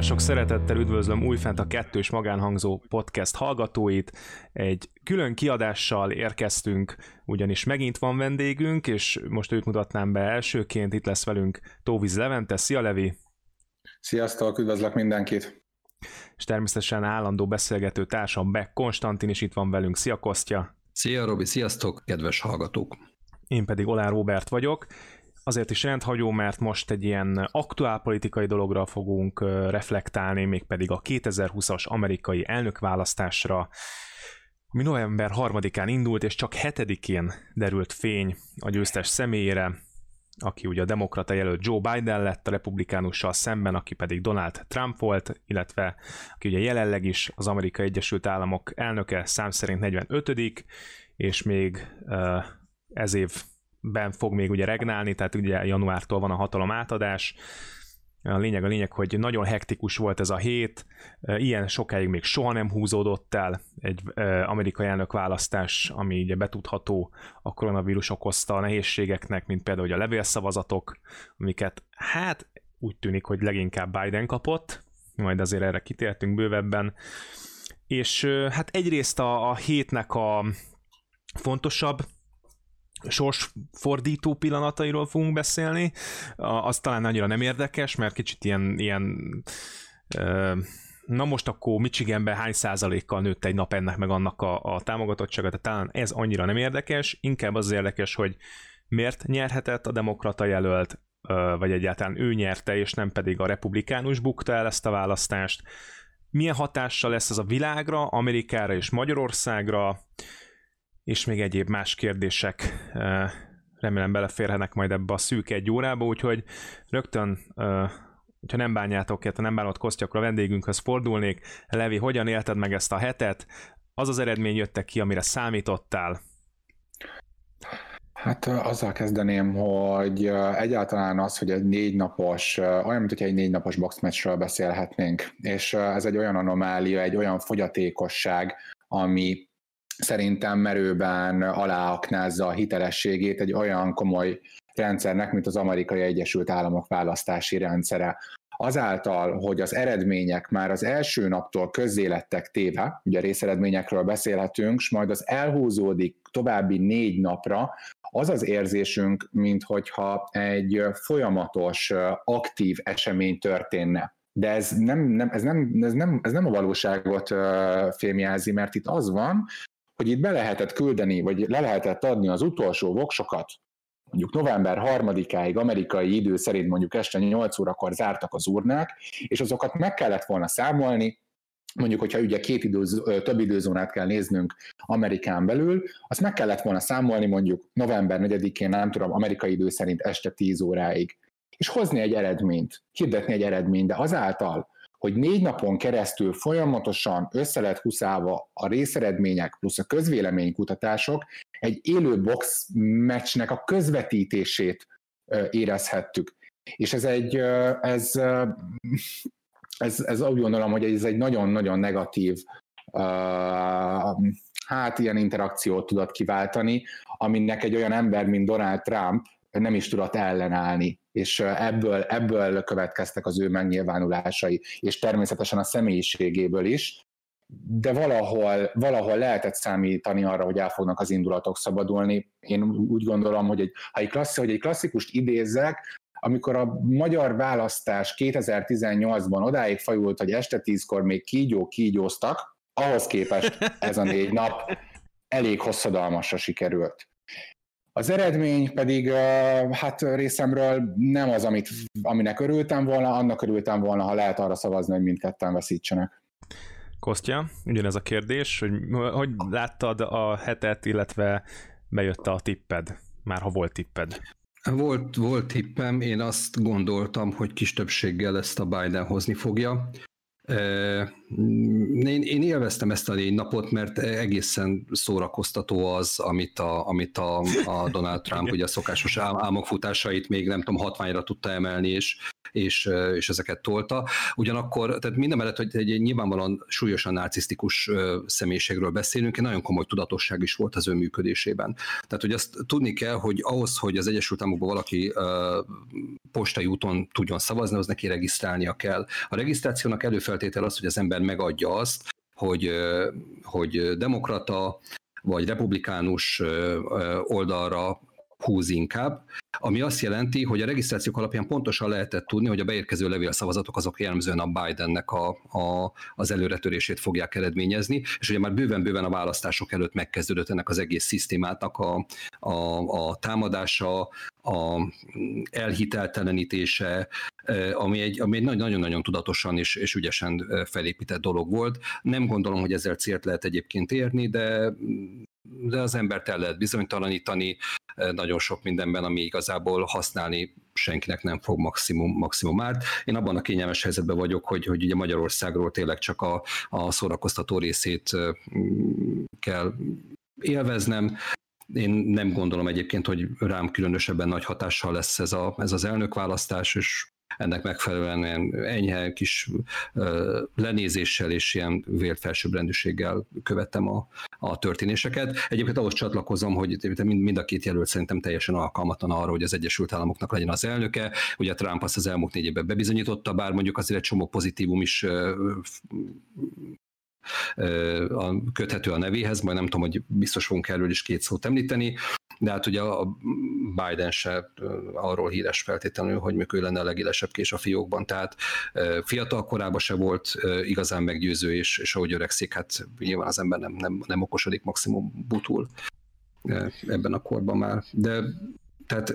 Nagyon sok szeretettel üdvözlöm újfent a kettős magánhangzó podcast hallgatóit. Egy külön kiadással érkeztünk, ugyanis megint van vendégünk, és most őt mutatnám be elsőként. Itt lesz velünk Tóviz Levente. Szia Levi! Sziasztok, üdvözlök mindenkit! És természetesen állandó beszélgető társam Beck Konstantin is itt van velünk. Szia Kostya! Szia Robi, sziasztok, kedves hallgatók! Én pedig Olán Robert vagyok, azért is rendhagyó, mert most egy ilyen aktuálpolitikai dologra fogunk reflektálni, mégpedig a 2020-as amerikai elnökválasztásra, ami november 3-án indult, és csak 7-én derült fény a győztes személyére, aki ugye a demokrata jelölt Joe Biden lett a republikánussal szemben, aki pedig Donald Trump volt, illetve aki ugye jelenleg is az Amerikai Egyesült Államok elnöke, szám szerint 45 és még ez év ben fog még ugye regnálni, tehát ugye januártól van a hatalom átadás. A lényeg a lényeg, hogy nagyon hektikus volt ez a hét, ilyen sokáig még soha nem húzódott el egy amerikai elnök választás, ami ugye betudható a koronavírus okozta a nehézségeknek, mint például hogy a levélszavazatok, amiket hát úgy tűnik, hogy leginkább Biden kapott, majd azért erre kitértünk bővebben. És hát egyrészt a, a hétnek a fontosabb sorsfordító pillanatairól fogunk beszélni, az talán annyira nem érdekes, mert kicsit ilyen, ilyen na most akkor Michiganben hány százalékkal nőtt egy nap ennek meg annak a, a támogatottsága, tehát talán ez annyira nem érdekes, inkább az érdekes, hogy miért nyerhetett a demokrata jelölt, vagy egyáltalán ő nyerte, és nem pedig a republikánus bukta el ezt a választást. Milyen hatással lesz ez a világra, Amerikára és Magyarországra, és még egyéb más kérdések remélem beleférhenek majd ebbe a szűk egy órába, úgyhogy rögtön hogyha nem bánjátok, illetve nem bánod Kostya, akkor a vendégünkhöz fordulnék. Levi, hogyan élted meg ezt a hetet? Az az eredmény jöttek ki, amire számítottál? Hát azzal kezdeném, hogy egyáltalán az, hogy egy négy napos, olyan, mint hogyha egy négy napos boxmatchről beszélhetnénk, és ez egy olyan anomália, egy olyan fogyatékosság, ami szerintem merőben aláaknázza a hitelességét egy olyan komoly rendszernek, mint az Amerikai Egyesült Államok választási rendszere. Azáltal, hogy az eredmények már az első naptól közzé lettek téve, ugye részeredményekről beszélhetünk, és majd az elhúzódik további négy napra, az az érzésünk, minthogyha egy folyamatos, aktív esemény történne. De ez nem, nem, ez nem, ez nem, ez nem a valóságot fémjelzi, mert itt az van, hogy itt be lehetett küldeni, vagy le lehetett adni az utolsó voksokat, mondjuk november 3-áig amerikai idő szerint mondjuk este 8 órakor zártak az urnák, és azokat meg kellett volna számolni, mondjuk, hogyha ugye két időz, több időzónát kell néznünk Amerikán belül, azt meg kellett volna számolni mondjuk november 4-én, nem tudom, amerikai idő szerint este 10 óráig, és hozni egy eredményt, hirdetni egy eredményt, de azáltal, hogy négy napon keresztül folyamatosan össze lett huszálva a részeredmények plusz a közvéleménykutatások, egy élő box meccsnek a közvetítését érezhettük. És ez egy, ez, ez, ez úgy gondolom, hogy ez egy nagyon-nagyon negatív hát ilyen interakciót tudott kiváltani, aminek egy olyan ember, mint Donald Trump nem is tudott ellenállni és ebből, ebből következtek az ő megnyilvánulásai, és természetesen a személyiségéből is, de valahol, valahol lehetett számítani arra, hogy el fognak az indulatok szabadulni. Én úgy gondolom, hogy egy, ha egy, klassz, hogy egy klasszikust idézzek, amikor a magyar választás 2018-ban odáig fajult, hogy este tízkor még kígyó kígyóztak, ahhoz képest ez a négy nap elég hosszadalmasra sikerült. Az eredmény pedig hát részemről nem az, amit, aminek örültem volna, annak örültem volna, ha lehet arra szavazni, hogy mindketten veszítsenek. Kostya, ugyanez a kérdés, hogy hogy láttad a hetet, illetve bejött a tipped, már ha volt tipped? Volt, volt tippem, én azt gondoltam, hogy kis többséggel ezt a Biden hozni fogja. Én, én élveztem ezt a négy napot, mert egészen szórakoztató az, amit a, amit a, a Donald Trump ugye a szokásos álmokfutásait még nem tudom, hatványra tudta emelni, és és, és ezeket tolta. Ugyanakkor, tehát minden mellett, hogy egy nyilvánvalóan súlyosan narcisztikus személyiségről beszélünk, egy nagyon komoly tudatosság is volt az ő működésében. Tehát, hogy azt tudni kell, hogy ahhoz, hogy az Egyesült Államokban valaki postai úton tudjon szavazni, az neki regisztrálnia kell. A regisztrációnak előfeltétel az, hogy az ember megadja azt, hogy, hogy demokrata vagy republikánus oldalra húz inkább, ami azt jelenti, hogy a regisztrációk alapján pontosan lehetett tudni, hogy a beérkező levélszavazatok azok jellemzően a Bidennek a, a, az előretörését fogják eredményezni, és ugye már bőven-bőven a választások előtt megkezdődött ennek az egész szisztémának a, a, a támadása, a elhiteltelenítése, ami egy, ami egy nagyon-nagyon tudatosan és, és ügyesen felépített dolog volt. Nem gondolom, hogy ezzel célt lehet egyébként érni, de de az embert el lehet bizonytalanítani nagyon sok mindenben, ami igazából használni senkinek nem fog maximum, maximum árt. Én abban a kényelmes helyzetben vagyok, hogy, hogy ugye Magyarországról tényleg csak a, a szórakoztató részét kell élveznem, én nem gondolom egyébként, hogy rám különösebben nagy hatással lesz ez, a, ez az elnökválasztás, és ennek megfelelően ilyen enyhe kis lenézéssel és ilyen vélt felsőbbrendűséggel követtem a, a történéseket. Egyébként ahhoz csatlakozom, hogy mind, mind a két jelölt szerintem teljesen alkalmatlan arra, hogy az Egyesült Államoknak legyen az elnöke. Ugye Trump azt az elmúlt négy évben bebizonyította, bár mondjuk azért egy csomó pozitívum is köthető a nevéhez, majd nem tudom, hogy biztos fogunk erről is két szót említeni, de hát ugye a Biden se arról híres feltétlenül, hogy mikor lenne a legélesebb kés a fiókban, tehát fiatal korában se volt igazán meggyőző, és, és ahogy öregszik, hát nyilván az ember nem, nem, nem okosodik, maximum butul ebben a korban már, de tehát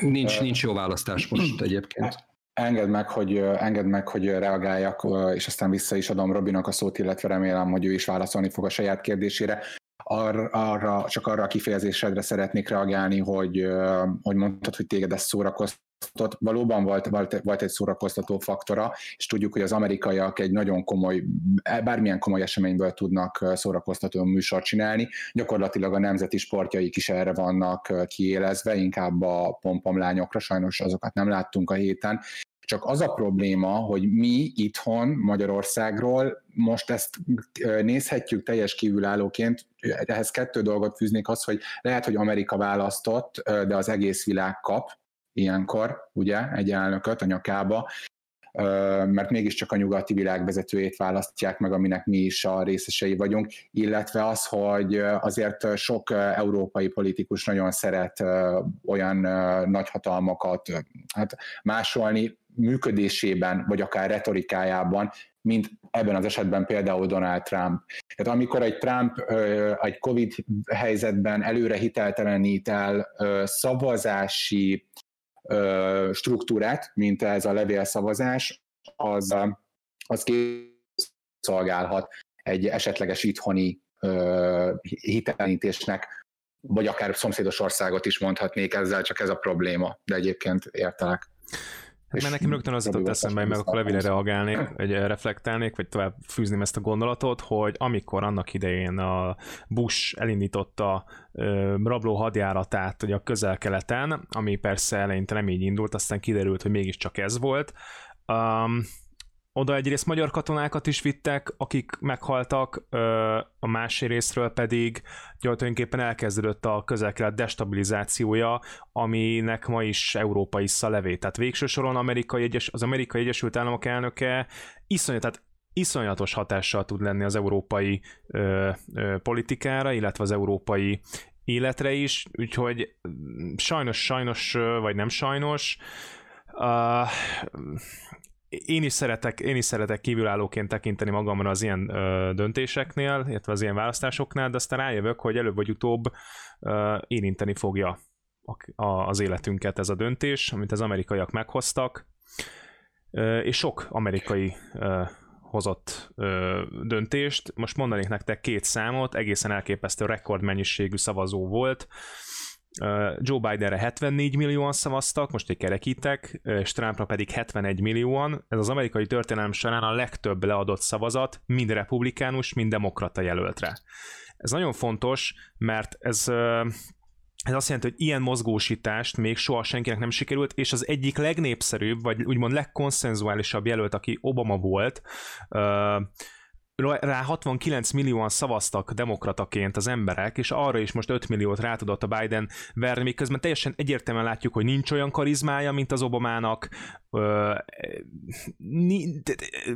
nincs, nincs jó választás most egyébként. Engedd meg, hogy, engedd meg, hogy reagáljak, és aztán vissza is adom Robinak a szót, illetve remélem, hogy ő is válaszolni fog a saját kérdésére. Ar, arra, csak arra a kifejezésedre szeretnék reagálni, hogy, hogy mondtad, hogy téged ez szórakoztatott. Valóban volt, volt, volt egy szórakoztató faktora, és tudjuk, hogy az amerikaiak egy nagyon komoly, bármilyen komoly eseményből tudnak szórakoztató műsort csinálni. Gyakorlatilag a nemzeti sportjaik is erre vannak kiélezve, inkább a pompomlányokra, sajnos azokat nem láttunk a héten, csak az a probléma, hogy mi itthon Magyarországról most ezt nézhetjük teljes kívülállóként, ehhez kettő dolgot fűznék az, hogy lehet, hogy Amerika választott, de az egész világ kap ilyenkor, ugye, egy elnököt a nyakába, mert mégiscsak a nyugati világ vezetőjét választják meg, aminek mi is a részesei vagyunk, illetve az, hogy azért sok európai politikus nagyon szeret olyan nagyhatalmakat hát másolni, működésében, vagy akár retorikájában, mint ebben az esetben például Donald Trump. Tehát amikor egy Trump egy Covid helyzetben előre hiteltelenít el szavazási struktúrát, mint ez a levélszavazás, az, az szolgálhat egy esetleges itthoni hitelítésnek, vagy akár szomszédos országot is mondhatnék ezzel, csak ez a probléma, de egyébként értelek. Hát mert nekem rögtön az jutott eszembe, hogy meg akkor levére reagálnék, vagy reflektálnék, vagy tovább fűzném ezt a gondolatot, hogy amikor annak idején a Bush elindította rabló hadjáratát ugye a közel-keleten, ami persze eleinte nem így indult, aztán kiderült, hogy mégiscsak ez volt, um, oda egyrészt magyar katonákat is vittek, akik meghaltak, a másik részről pedig tulajdonképpen elkezdődött a közel destabilizációja, aminek ma is Európa issza levé. Tehát végső soron amerikai egyes, az amerikai Egyesült Államok elnöke iszonyat, tehát iszonyatos hatással tud lenni az európai ö, ö, politikára, illetve az európai életre is, úgyhogy sajnos, sajnos, vagy nem sajnos, uh, én is szeretek, én is szeretek kívülállóként tekinteni magamra az ilyen ö, döntéseknél, illetve az ilyen választásoknál, de aztán rájövök, hogy előbb vagy utóbb ö, érinteni fogja a, a, az életünket ez a döntés, amit az amerikaiak meghoztak, ö, és sok amerikai ö, hozott ö, döntést. Most mondanék nektek két számot, egészen elképesztő rekordmennyiségű szavazó volt, Joe Bidenre 74 millióan szavaztak, most egy kerekítek, és Trumpra pedig 71 millióan. Ez az amerikai történelem során a legtöbb leadott szavazat, mind republikánus, mind demokrata jelöltre. Ez nagyon fontos, mert ez ez azt jelenti, hogy ilyen mozgósítást még soha senkinek nem sikerült, és az egyik legnépszerűbb, vagy úgymond legkonszenzuálisabb jelölt, aki Obama volt, rá 69 millióan szavaztak demokrataként az emberek, és arra is most 5 milliót rá a Biden verni, miközben teljesen egyértelműen látjuk, hogy nincs olyan karizmája, mint az Obamának,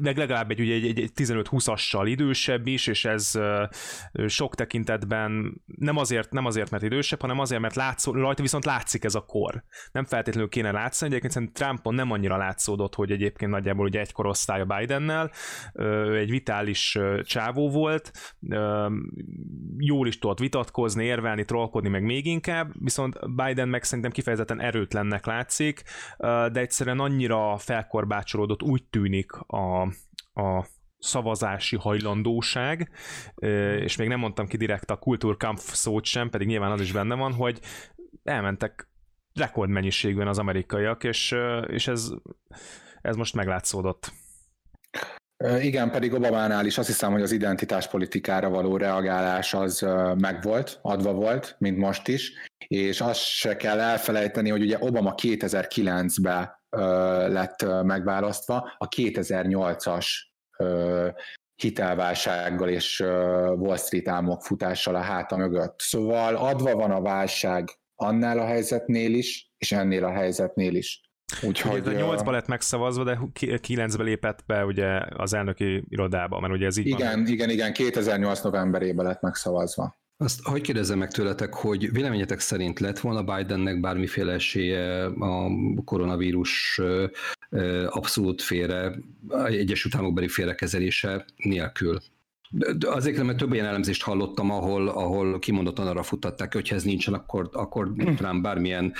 meg legalább egy, ugye, egy, egy 15-20-assal idősebb is, és ez sok tekintetben nem azért, nem azért, mert idősebb, hanem azért, mert látszó, rajta viszont látszik ez a kor. Nem feltétlenül kéne látszani, egyébként szerintem Trumpon nem annyira látszódott, hogy egyébként nagyjából ugye egy korosztály a Bidennel, egy vitális csávó volt, jól is tudott vitatkozni, érvelni, trollkodni, meg még inkább, viszont Biden meg szerintem kifejezetten erőtlennek látszik, de egyszerűen annyira felkorbácsolódott, úgy tűnik a, a szavazási hajlandóság, és még nem mondtam ki direkt a kultúrkampf szót sem, pedig nyilván az is benne van, hogy elmentek rekordmennyiségűen az amerikaiak, és, és ez, ez most meglátszódott. Igen, pedig Obamánál is azt hiszem, hogy az identitáspolitikára való reagálás az megvolt, adva volt, mint most is, és azt se kell elfelejteni, hogy ugye Obama 2009-ben lett megválasztva, a 2008-as hitelválsággal és Wall Street álmok futással a háta mögött. Szóval adva van a válság annál a helyzetnél is, és ennél a helyzetnél is. Úgyhogy... Ugye, 8 lett megszavazva, de 9-be lépett be ugye az elnöki irodába, mert ugye ez így igen, van. Igen, igen, 2008 novemberében lett megszavazva. Azt hogy kérdezem meg tőletek, hogy véleményetek szerint lett volna Bidennek bármiféle esélye a koronavírus abszolút félre, Egyesült Államokbeli félrekezelése nélkül? Azért, mert több ilyen elemzést hallottam, ahol, ahol kimondottan arra futtatták, hogy ha ez nincsen, akkor, akkor Trump bármilyen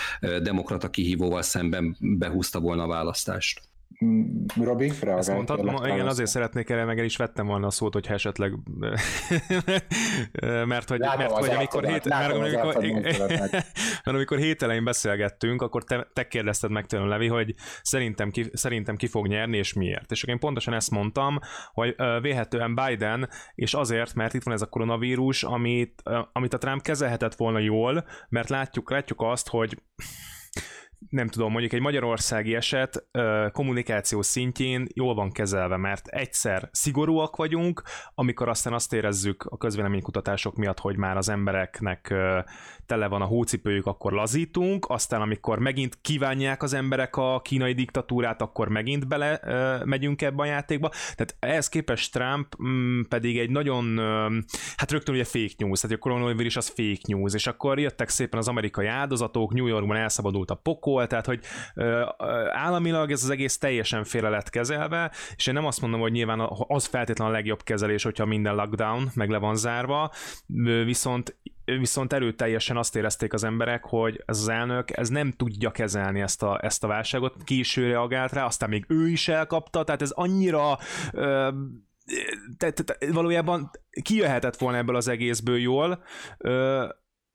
demokrata kihívóval szemben behúzta volna a választást. Mm, Robi, Ezt mondtad, ma, igen, azért szeretnék erre, meg el is vettem volna a szót, hogyha esetleg mert hogy, mert, hogy amikor, hét, mert, amikor, mert amikor hét elején beszélgettünk, akkor te, te kérdezted meg tőlem, Levi, hogy szerintem ki, szerintem ki fog nyerni, és miért. És én pontosan ezt mondtam, hogy véhetően Biden, és azért, mert itt van ez a koronavírus, amit, amit a Trump kezelhetett volna jól, mert látjuk, látjuk azt, hogy nem tudom, mondjuk egy magyarországi eset kommunikáció szintjén jól van kezelve, mert egyszer szigorúak vagyunk, amikor aztán azt érezzük a közvéleménykutatások miatt, hogy már az embereknek tele van a hócipőjük, akkor lazítunk, aztán amikor megint kívánják az emberek a kínai diktatúrát, akkor megint bele megyünk ebbe a játékba. Tehát ehhez képest Trump mm, pedig egy nagyon, hát rögtön ugye fake news, tehát a koronavírus az fake news, és akkor jöttek szépen az amerikai áldozatok, New Yorkban elszabadult a pokol, tehát hogy államilag ez az egész teljesen félre lett kezelve, és én nem azt mondom, hogy nyilván az feltétlenül a legjobb kezelés, hogyha minden lockdown meg le van zárva, viszont viszont erőteljesen azt érezték az emberek, hogy ez az elnök ez nem tudja kezelni ezt a, ezt a válságot, késő reagált rá, aztán még ő is elkapta, tehát ez annyira ö, te, te, te, valójában kijöhetett volna ebből az egészből jól, ö,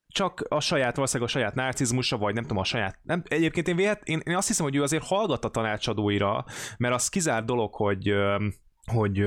csak a saját, valószínűleg a saját narcizmusa, vagy nem tudom, a saját... Nem, egyébként én, véhet, én, én azt hiszem, hogy ő azért hallgat a tanácsadóira, mert az kizárt dolog, hogy, hogy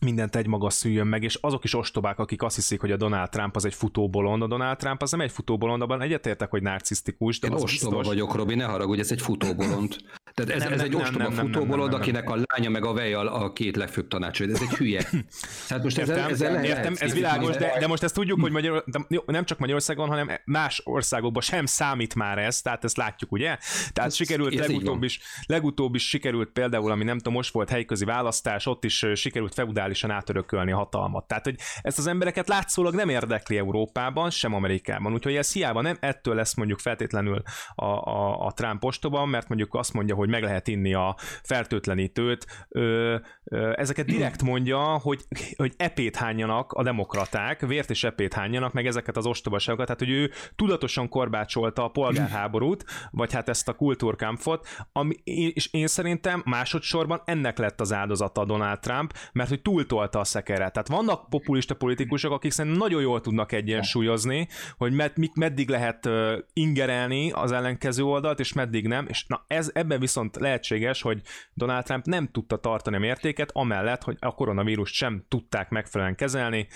mindent egy maga szüljön meg, és azok is ostobák, akik azt hiszik, hogy a Donald Trump az egy futóbolond, a Donald Trump az nem egy futóbolond, abban egyetértek, hogy narcisztikus, de Én az ostoba biztos... vagyok, Robi, ne haragudj, ez egy futóbolond. Tehát ez, nem, ez nem, egy nem, ostoba nem, futóbolond, nem, nem, akinek a lánya meg a vej a két legfőbb tanácsod. Ez egy hülye. Tehát most értem, ezzel, ezzel lehet, értem, ez világos, de, de, most ezt tudjuk, hogy Magyar, de jó, nem csak Magyarországon, hanem más országokban sem számít már ez, tehát ezt látjuk, ugye? Tehát ez, sikerült ez legutóbb is, legutóbb is sikerült például, ami nem tudom, most volt helyközi választás, ott is sikerült feudálisan átörökölni a hatalmat. Tehát, hogy ezt az embereket látszólag nem érdekli Európában, sem Amerikában. Úgyhogy ez hiába nem ettől lesz mondjuk feltétlenül a, a, a Trump ostoba, mert mondjuk azt mondja, hogy meg lehet inni a fertőtlenítőt. Ö, ö, ezeket direkt mondja, hogy, hogy epét hányjanak a demokraták, vért és epét hányjanak, meg ezeket az ostobaságokat, tehát hogy ő tudatosan korbácsolta a polgárháborút, vagy hát ezt a kultúrkámpfot, ami, és én szerintem másodszorban ennek lett az áldozata Donald Trump, mert hogy túltolta a szekeret. Tehát vannak populista politikusok, akik szerintem nagyon jól tudnak egyensúlyozni, hogy med, mit, meddig lehet ingerelni az ellenkező oldalt, és meddig nem, és na ez, ebben viszont lehetséges, hogy Donald Trump nem tudta tartani a mértéket, amellett, hogy a koronavírust sem tudták megfelelően kezelni,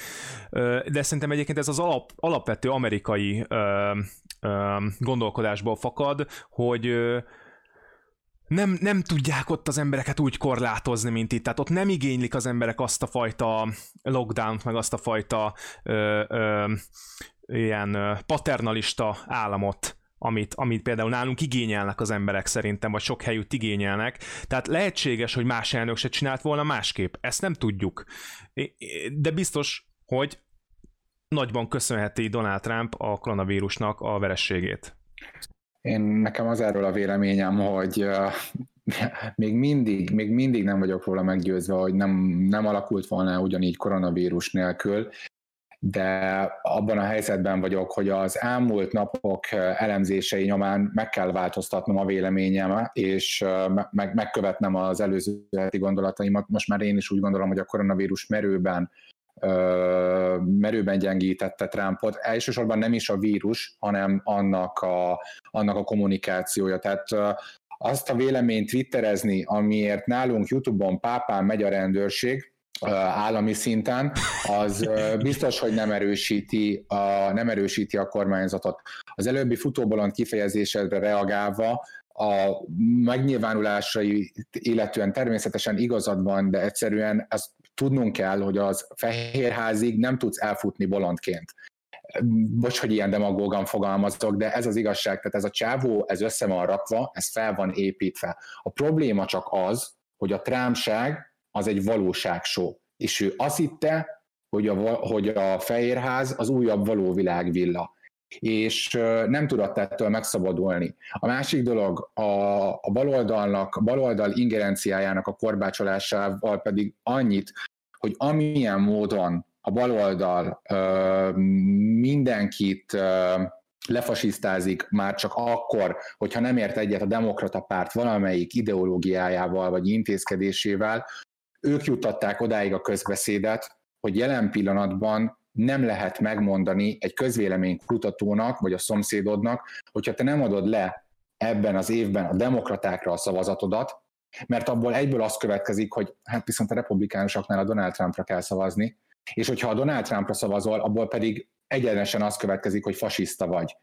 de szerintem egyébként ez az alap, alapvető amerikai gondolkodásból fakad, hogy nem, nem tudják ott az embereket úgy korlátozni, mint itt. Tehát ott nem igénylik az emberek azt a fajta lockdown-t, meg azt a fajta ö, ö, ilyen paternalista államot, amit, amit például nálunk igényelnek az emberek szerintem, vagy sok helyütt igényelnek. Tehát lehetséges, hogy más elnök se csinált volna másképp. Ezt nem tudjuk. De biztos, hogy nagyban köszönheti Donald Trump a koronavírusnak a verességét. Én nekem az erről a véleményem, hogy még mindig, még mindig nem vagyok róla meggyőzve, hogy nem, nem alakult volna ugyanígy koronavírus nélkül, de abban a helyzetben vagyok, hogy az elmúlt napok elemzései nyomán meg kell változtatnom a véleményem, és meg, megkövetnem az előző heti gondolataimat. Most már én is úgy gondolom, hogy a koronavírus merőben merőben gyengítette Trumpot. Elsősorban nem is a vírus, hanem annak a, annak a kommunikációja. Tehát azt a véleményt twitterezni, amiért nálunk YouTube-on pápán megy a rendőrség, állami szinten, az biztos, hogy nem erősíti a, nem erősíti a kormányzatot. Az előbbi futóbolond kifejezésedre reagálva a megnyilvánulásai illetően természetesen igazad van, de egyszerűen ezt tudnunk kell, hogy az fehérházig nem tudsz elfutni bolondként. Bocs, hogy ilyen demagógan fogalmazok, de ez az igazság, tehát ez a csávó, ez össze van rakva, ez fel van építve. A probléma csak az, hogy a trámság az egy valóságsó, és ő azt hitte, hogy a, hogy a Fehérház az újabb valóvilágvilla és nem tudott ettől megszabadulni. A másik dolog, a, a baloldalnak, a baloldal ingerenciájának a korbácsolásával pedig annyit, hogy amilyen módon a baloldal ö, mindenkit ö, lefasisztázik már csak akkor, hogyha nem ért egyet a demokrata párt valamelyik ideológiájával vagy intézkedésével, ők juttatták odáig a közbeszédet, hogy jelen pillanatban nem lehet megmondani egy közvélemény kutatónak, vagy a szomszédodnak, hogyha te nem adod le ebben az évben a demokratákra a szavazatodat, mert abból egyből az következik, hogy hát viszont a republikánusoknál a Donald Trumpra kell szavazni, és hogyha a Donald Trumpra szavazol, abból pedig egyenesen az következik, hogy fasiszta vagy.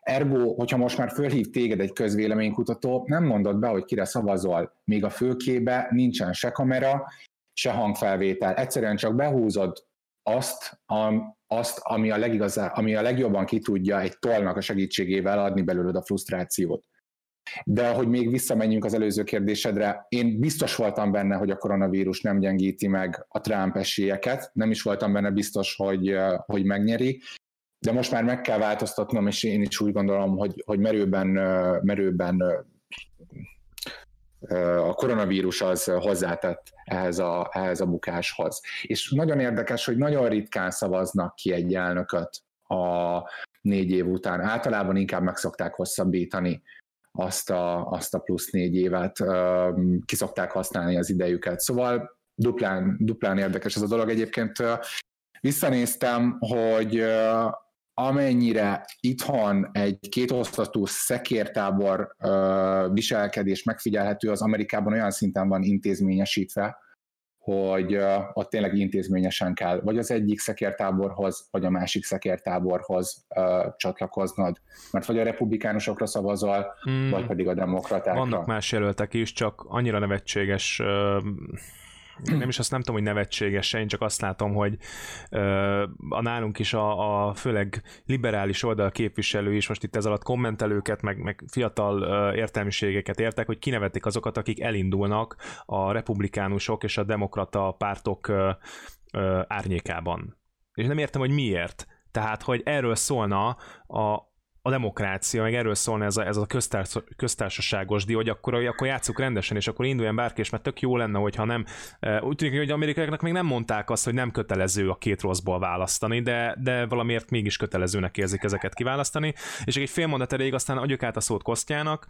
Ergo, hogyha most már fölhív téged egy közvéleménykutató, nem mondod be, hogy kire szavazol, még a fülkébe nincsen se kamera, se hangfelvétel. Egyszerűen csak behúzod azt, am, azt ami, a legigazá, ami a legjobban ki tudja egy tollnak a segítségével adni belőled a frusztrációt. De hogy még visszamenjünk az előző kérdésedre, én biztos voltam benne, hogy a koronavírus nem gyengíti meg a Trump esélyeket, nem is voltam benne biztos, hogy, hogy megnyeri, de most már meg kell változtatnom, és én is úgy gondolom, hogy, hogy merőben, merőben a koronavírus az hozzátett ehhez a, ehhez a bukáshoz. És nagyon érdekes, hogy nagyon ritkán szavaznak ki egy elnököt a négy év után. Általában inkább meg szokták hosszabbítani azt a, azt a plusz négy évet, ki szokták használni az idejüket. Szóval duplán, duplán érdekes ez a dolog. Egyébként visszanéztem, hogy amennyire itthon egy kétosztatú szekértábor viselkedés megfigyelhető, az Amerikában olyan szinten van intézményesítve, hogy uh, ott tényleg intézményesen kell vagy az egyik szekértáborhoz, vagy a másik szekértáborhoz csatlakoznod. Mert vagy a republikánusokra szavazol, hmm. vagy pedig a demokratákra. Vannak más jelöltek is, csak annyira nevetséges uh nem is azt nem tudom, hogy nevetséges, én csak azt látom, hogy a nálunk is a, a főleg liberális oldal képviselő is most itt ez alatt kommentelőket, meg, meg fiatal értelmiségeket értek, hogy kinevetik azokat, akik elindulnak a republikánusok és a demokrata pártok árnyékában. És nem értem, hogy miért. Tehát, hogy erről szólna a, a demokrácia, meg erről szólna ez a, ez a köztárs, köztársaságos di, hogy akkor, akkor játsszuk rendesen, és akkor induljon bárki, és mert tök jó lenne, hogyha nem. Úgy tűnik, hogy amerikaiaknak még nem mondták azt, hogy nem kötelező a két rosszból választani, de, de valamiért mégis kötelezőnek érzik ezeket kiválasztani. És egy fél mondat elég, aztán adjuk át a szót Kosztjának,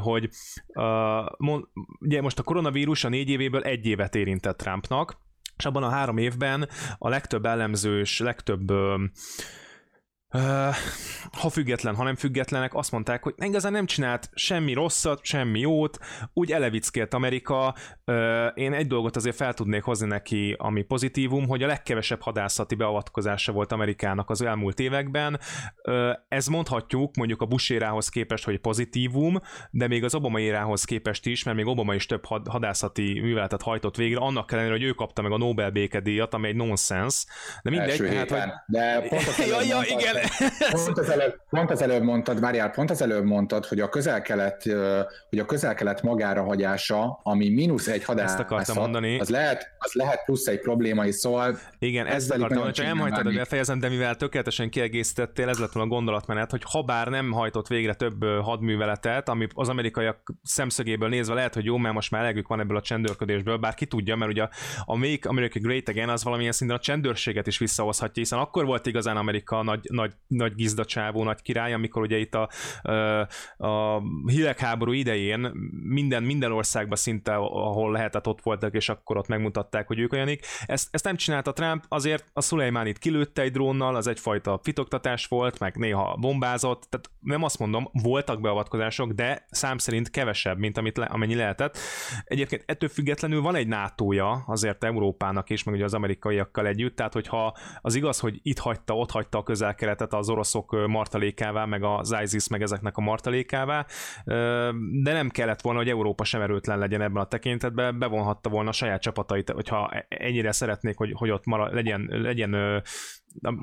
hogy uh, ugye most a koronavírus a négy évéből egy évet érintett Trumpnak, és abban a három évben a legtöbb elemzős, legtöbb uh, ha független, ha nem függetlenek, azt mondták, hogy igazán nem csinált semmi rosszat, semmi jót, úgy elevickélt Amerika. Én egy dolgot azért fel tudnék hozni neki, ami pozitívum, hogy a legkevesebb hadászati beavatkozása volt Amerikának az elmúlt években. Ez mondhatjuk mondjuk a Bush érához képest, hogy pozitívum, de még az Obama érához képest is, mert még Obama is több hadászati műveletet hajtott végre, annak ellenére, hogy ő kapta meg a Nobel békedíjat, ami egy nonsens. De mindegy, hát, hogy... De pont ja, ja, igen, Pont az, előbb, pont az előbb mondtad, várjál, pont az előbb mondtad, hogy a közel-kelet, hogy a közel-kelet magára hagyása, ami mínusz egy hadászat, Ezt akartam mondani. Az lehet, az lehet plusz egy probléma is, szóval... Igen, ezt akartam csak nem hagytad, hogy befejezem, de mivel tökéletesen kiegészítettél, ez lett volna a gondolatmenet, hogy ha bár nem hajtott végre több hadműveletet, ami az amerikaiak szemszögéből nézve lehet, hogy jó, mert most már elegük van ebből a csendőrködésből, bár ki tudja, mert ugye a, a Make America Great Again az valamilyen szinten a csendőrséget is visszahozhatja, hiszen akkor volt igazán Amerika nagy, nagy, nagy gizdacsávó, nagy király, amikor ugye itt a, a hidegháború idején minden, minden országban szinte, ahol lehetett, ott voltak, és akkor ott megmutatták, hogy ők olyanik. Ezt, ezt nem csinálta Trump, azért a Szulejmánit kilőtte egy drónnal, az egyfajta fitoktatás volt, meg néha bombázott, tehát nem azt mondom, voltak beavatkozások, de szám szerint kevesebb, mint amit le, amennyi lehetett. Egyébként ettől függetlenül van egy NATO-ja azért Európának és meg ugye az amerikaiakkal együtt, tehát hogyha az igaz, hogy itt hagyta, ott hagyta a közel-keletet az oroszok martalékává, meg az ISIS meg ezeknek a martalékává, de nem kellett volna, hogy Európa sem erőtlen legyen ebben a tekintetben, bevonhatta volna a saját csapatait, hogyha ennyire szeretnék, hogy, hogy ott marad, legyen, legyen a,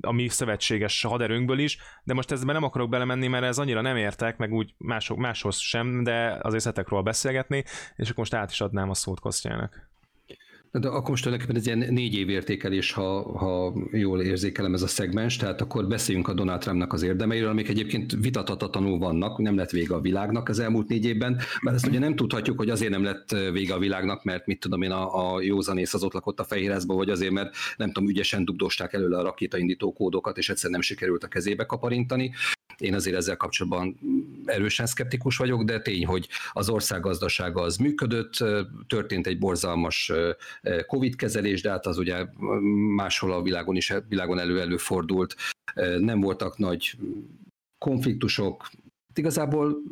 a mi szövetséges haderőnkből is, de most ezben nem akarok belemenni, mert ez annyira nem értek, meg úgy mások, máshoz sem, de azért szetekről beszélgetni, és akkor most át is adnám a szót Kosztjának. De akkor most tulajdonképpen ez ilyen négy év értékelés, ha, ha jól érzékelem ez a szegmens, tehát akkor beszéljünk a Donald Trumpnak az érdemeiről, amik egyébként vitathatatlanul vannak, nem lett vége a világnak az elmúlt négy évben, mert ezt ugye nem tudhatjuk, hogy azért nem lett vége a világnak, mert mit tudom én, a, a józanész az ott lakott a fehérházba, vagy azért, mert nem tudom, ügyesen dugdosták előle a rakétaindító kódokat, és egyszer nem sikerült a kezébe kaparintani. Én azért ezzel kapcsolatban erősen szkeptikus vagyok, de tény, hogy az ország gazdasága az működött, történt egy borzalmas Covid kezelés, de hát az ugye máshol a világon is világon elő előfordult. Nem voltak nagy konfliktusok. Igazából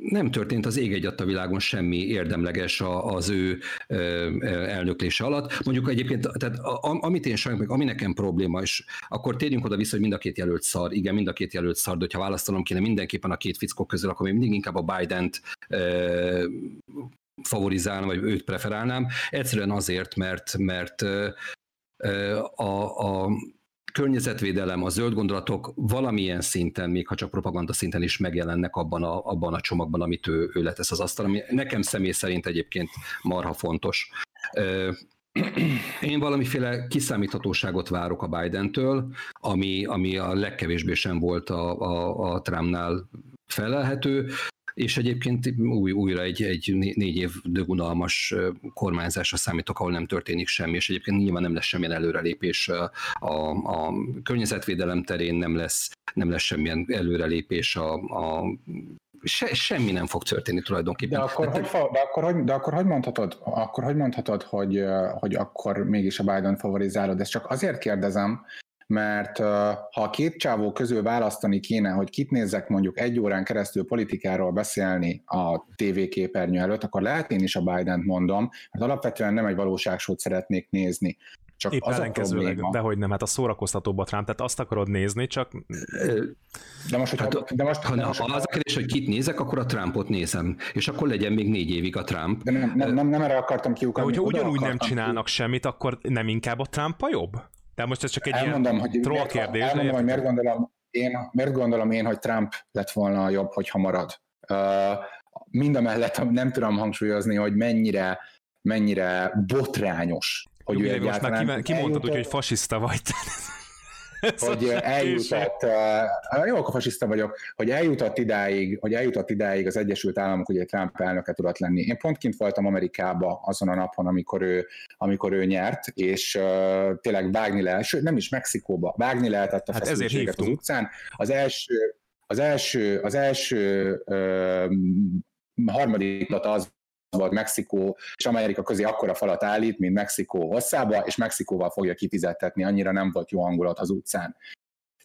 nem történt az ég egy világon semmi érdemleges az ő elnöklése alatt. Mondjuk egyébként, tehát amit én sajnálom, ami nekem probléma, és akkor térjünk oda vissza, hogy mind a két jelölt szar, igen, mind a két jelölt szar, de ha választanom kéne mindenképpen a két fickó közül, akkor még mindig inkább a Biden-t favorizálnám, vagy őt preferálnám. Egyszerűen azért, mert, mert a, a környezetvédelem, a zöld gondolatok valamilyen szinten, még ha csak propaganda szinten is megjelennek abban a, abban a csomagban, amit ő, ő letesz az asztal, ami nekem személy szerint egyébként marha fontos. Én valamiféle kiszámíthatóságot várok a Biden-től, ami, ami a legkevésbé sem volt a, a, a Trumpnál felelhető és egyébként új, újra egy, egy négy év dögunalmas kormányzásra számítok, ahol nem történik semmi, és egyébként nyilván nem lesz semmilyen előrelépés a, a környezetvédelem terén, nem lesz, nem lesz semmilyen előrelépés a, a se, semmi nem fog történni tulajdonképpen. De akkor, hogy, de, akkor, hogy, de akkor hogy mondhatod, akkor hogy, mondhatod hogy, hogy akkor mégis a Biden favorizálod? Ezt csak azért kérdezem, mert ha a két csávó közül választani kéne, hogy kit nézzek mondjuk egy órán keresztül politikáról beszélni a tévéképernyő előtt, akkor lehet én is a Biden-t mondom, mert alapvetően nem egy valóságsót szeretnék nézni. Csak Épp az a probléma. De hogy nem, hát a szórakoztatóbb a Trump, tehát azt akarod nézni, csak... De most, hogyha, hát, de most, ha, de most, ha az a kérdés, hogy kit nézek, akkor a Trumpot nézem, és akkor legyen még négy évig a Trump. De nem, nem, nem, nem erre akartam kiukadni. Hogyha ugyanúgy nem csinálnak ki... semmit, akkor nem inkább a Trump a jobb? De most ez csak egy elmondom, ilyen hogy troll kérdés. Elmondom, hogy miért gondolom, én, miért gondolom én, hogy Trump lett volna a jobb, hogyha marad. Uh, mind a mellett nem tudom hangsúlyozni, hogy mennyire, mennyire botrányos, hogy Jó, ő. Most már kimondtad, úgy, hogy fasiszta vagy. hogy eljutott, uh, jó, akkor fasiszta vagyok, hogy eljutott idáig, hogy eljutott idáig az Egyesült Államok, ugye Trump elnöke tudott lenni. Én pont kint voltam Amerikába azon a napon, amikor ő, amikor ő nyert, és uh, tényleg vágni lehet, sőt nem is Mexikóba, vágni lehetett a hát feszültséget az utcán. Az első, az első, az első uh, harmadik az volt Mexikó és Amerika közé akkora falat állít, mint Mexikó hosszába, és Mexikóval fogja kifizettetni, annyira nem volt jó hangulat az utcán.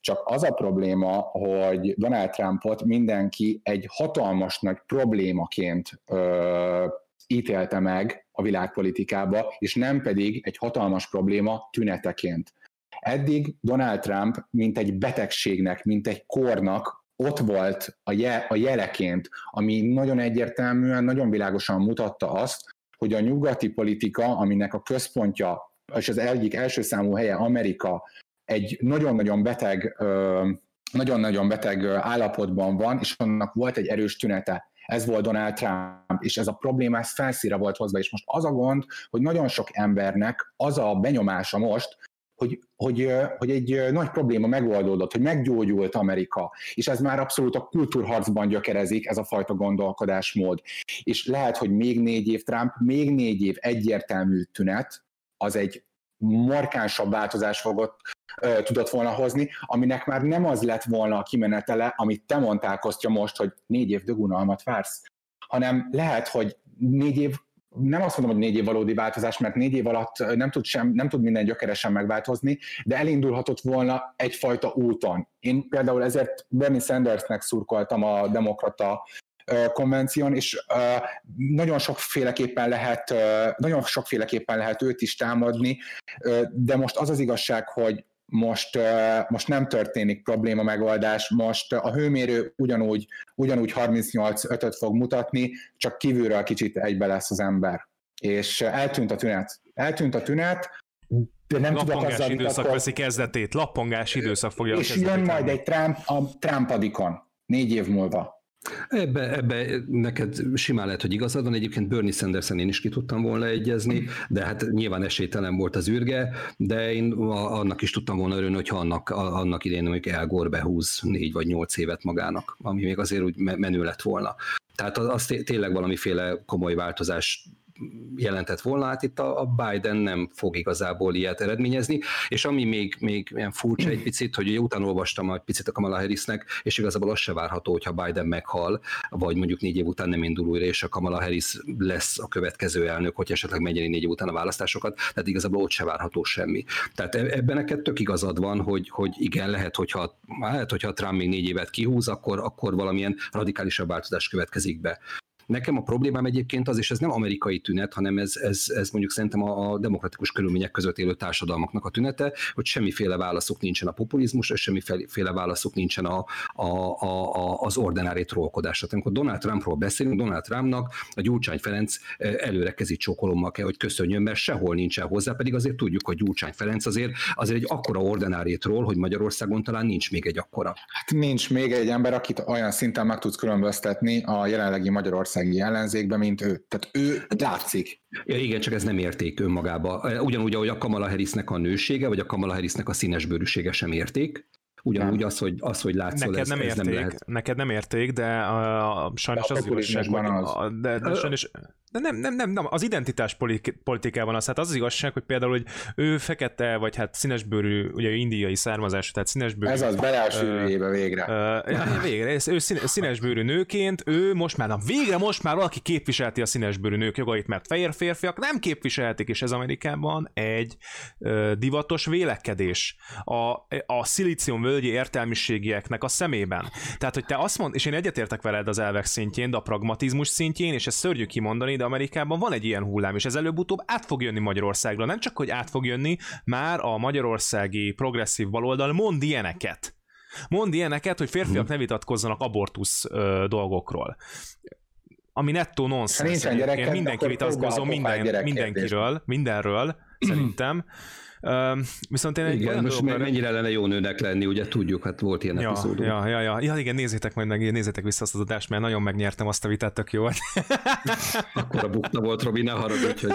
csak az a probléma, hogy Donald Trumpot mindenki egy hatalmas nagy problémaként ö, ítélte meg a világpolitikába, és nem pedig egy hatalmas probléma tüneteként. Eddig Donald Trump, mint egy betegségnek, mint egy kornak ott volt a, je, a jeleként, ami nagyon egyértelműen, nagyon világosan mutatta azt, hogy a nyugati politika, aminek a központja, és az egyik első számú helye Amerika, egy nagyon-nagyon beteg, nagyon-nagyon beteg állapotban van, és annak volt egy erős tünete. Ez volt Donald Trump, és ez a probléma ez felszíre volt hozva, és most az a gond, hogy nagyon sok embernek az a benyomása most, hogy, hogy, hogy egy nagy probléma megoldódott, hogy meggyógyult Amerika, és ez már abszolút a kultúrharcban gyökerezik, ez a fajta gondolkodásmód. És lehet, hogy még négy év Trump, még négy év egyértelmű tünet, az egy markánsabb változás fogott, ö, tudott volna hozni, aminek már nem az lett volna a kimenetele, amit te mondtál, Kostya, most, hogy négy év dögunalmat vársz, hanem lehet, hogy négy év nem azt mondom, hogy négy év valódi változás, mert négy év alatt nem tud, sem, nem tud minden gyökeresen megváltozni, de elindulhatott volna egyfajta úton. Én például ezért Bernie Sandersnek szurkoltam a demokrata konvención, és nagyon sokféleképpen lehet, nagyon sokféleképpen lehet őt is támadni, de most az az igazság, hogy most, most nem történik probléma megoldás, most a hőmérő ugyanúgy, ugyanúgy 38-5-öt fog mutatni, csak kívülről kicsit egybe lesz az ember. És eltűnt a tünet. Eltűnt a tünet, de nem tudok azzal időszak akkor... veszi kezdetét, lappongás időszak fogja És jön majd egy Trump, a Trumpadikon, négy év múlva. Ebbe, ebbe neked simán lehet, hogy igazad van. Egyébként Bernie Sanderson én is ki tudtam volna egyezni, de hát nyilván esélytelen volt az űrge, de én annak is tudtam volna örülni, hogyha annak, annak idén mondjuk El Gore behúz négy vagy nyolc évet magának, ami még azért úgy menő lett volna. Tehát az, az tényleg valamiféle komoly változás jelentett volna, hát itt a, Biden nem fog igazából ilyet eredményezni, és ami még, még ilyen furcsa egy picit, hogy ugye utána olvastam egy picit a Kamala Harrisnek, és igazából az se várható, hogyha Biden meghal, vagy mondjuk négy év után nem indul újra, és a Kamala Harris lesz a következő elnök, hogy esetleg megnyeri négy év után a választásokat, tehát igazából ott se várható semmi. Tehát e, ebben neked tök igazad van, hogy, hogy igen, lehet, hogyha, lehet, hogyha Trump még négy évet kihúz, akkor, akkor valamilyen radikálisabb változás következik be. Nekem a problémám egyébként az, és ez nem amerikai tünet, hanem ez, ez, ez mondjuk szerintem a, demokratikus körülmények között élő társadalmaknak a tünete, hogy semmiféle válaszuk nincsen a populizmusra, semmiféle válaszuk nincsen a, a, a, a, az ordinári trollkodásra. Amikor Donald Trumpról beszélünk, Donald Trumpnak a Gyurcsány Ferenc eh, előre kezi csókolommal kell, hogy köszönjön, mert sehol nincsen hozzá, pedig azért tudjuk, hogy Gyurcsány Ferenc azért, azért egy akkora ordinári troll, hogy Magyarországon talán nincs még egy akkora. Hát nincs még egy ember, akit olyan szinten meg tudsz különböztetni a jelenlegi Magyarország magyarországi ellenzékbe, mint ő. Tehát ő látszik. Ja, igen, csak ez nem érték önmagába. Ugyanúgy, ahogy a Kamala Harrisnek a nősége, vagy a Kamala Harrisnek a színesbőrűsége sem érték. Ugyanúgy az, hogy, az, hogy látszol, neked ez, nem érték, ez nem lehet. Neked nem érték, de a, a, sajnos de az igazság, hogy a, de, de sajnos, de nem, nem, nem, nem, az identitás politikában az, hát az, az igazság, hogy például, hogy ő fekete, vagy hát színesbőrű, ugye indiai származású, tehát színesbőrű. Ez az, a végre. Uh, végre, ő színesbőrű nőként, ő most már, na végre most már valaki képviselti a színesbőrű nők jogait, mert fehér férfiak nem képviselhetik, és ez Amerikában egy uh, divatos vélekedés a, a szilícium völgyi értelmiségieknek a szemében. Tehát, hogy te azt mond, és én egyetértek veled az elvek szintjén, de a pragmatizmus szintjén, és ezt szörnyű kimondani, de Amerikában van egy ilyen hullám, és ez előbb-utóbb át fog jönni Magyarországra. Nem csak, hogy át fog jönni, már a magyarországi progresszív baloldal mond ilyeneket. Mond ilyeneket, hogy férfiak mhm. ne vitatkozzanak abortusz ö, dolgokról ami nettó nonsens. Mindenki vitatkozom minden, mindenkiről, mindenről, szerintem. Viszont én egy igen, most dolgokra... mennyire lenne jó nőnek lenni, ugye tudjuk, hát volt ilyen ja, epizódunk. Ja, ja, ja, ja, igen, nézzétek majd meg, nézzétek vissza azt az adást, mert nagyon megnyertem azt a vitát, tök jó volt. Akkor a bukta volt, Robi, ne haragudj, hogy,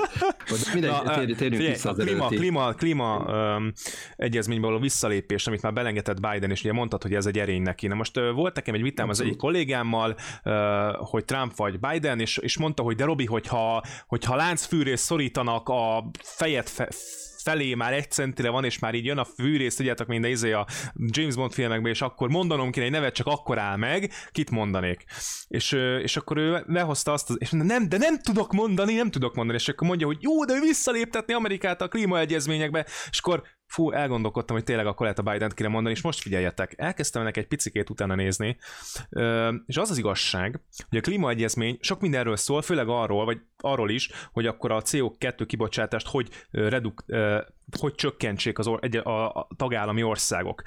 mindegy, Na, térjünk figyelj, vissza az a klíma, klíma, klíma um, egyezményből a visszalépés, amit már belengetett Biden, és ugye mondtad, hogy ez egy erény neki. Na most uh, volt nekem egy vitám az egyik kollégámmal, uh, hogy Trump vagy Biden, és, és mondta, hogy de Robi, hogyha, hogyha láncfűrész szorítanak a fejed fe, felé már egy centire van, és már így jön a fűrész, tudjátok, minden izé a James Bond filmekben, és akkor mondanom kéne egy nevet, csak akkor áll meg, kit mondanék. És, és akkor ő lehozta azt, az, és nem, de nem tudok mondani, nem tudok mondani, és akkor mondja, hogy jó, de ő visszaléptetni Amerikát a klímaegyezményekbe, és akkor fú, elgondolkodtam, hogy tényleg akkor lehet a Biden-t kéne mondani, és most figyeljetek, elkezdtem ennek egy picikét utána nézni, és az az igazság, hogy a klímaegyezmény sok mindenről szól, főleg arról, vagy arról is, hogy akkor a CO2 kibocsátást hogy reduk, hogy csökkentsék az or, egy, a, a tagállami országok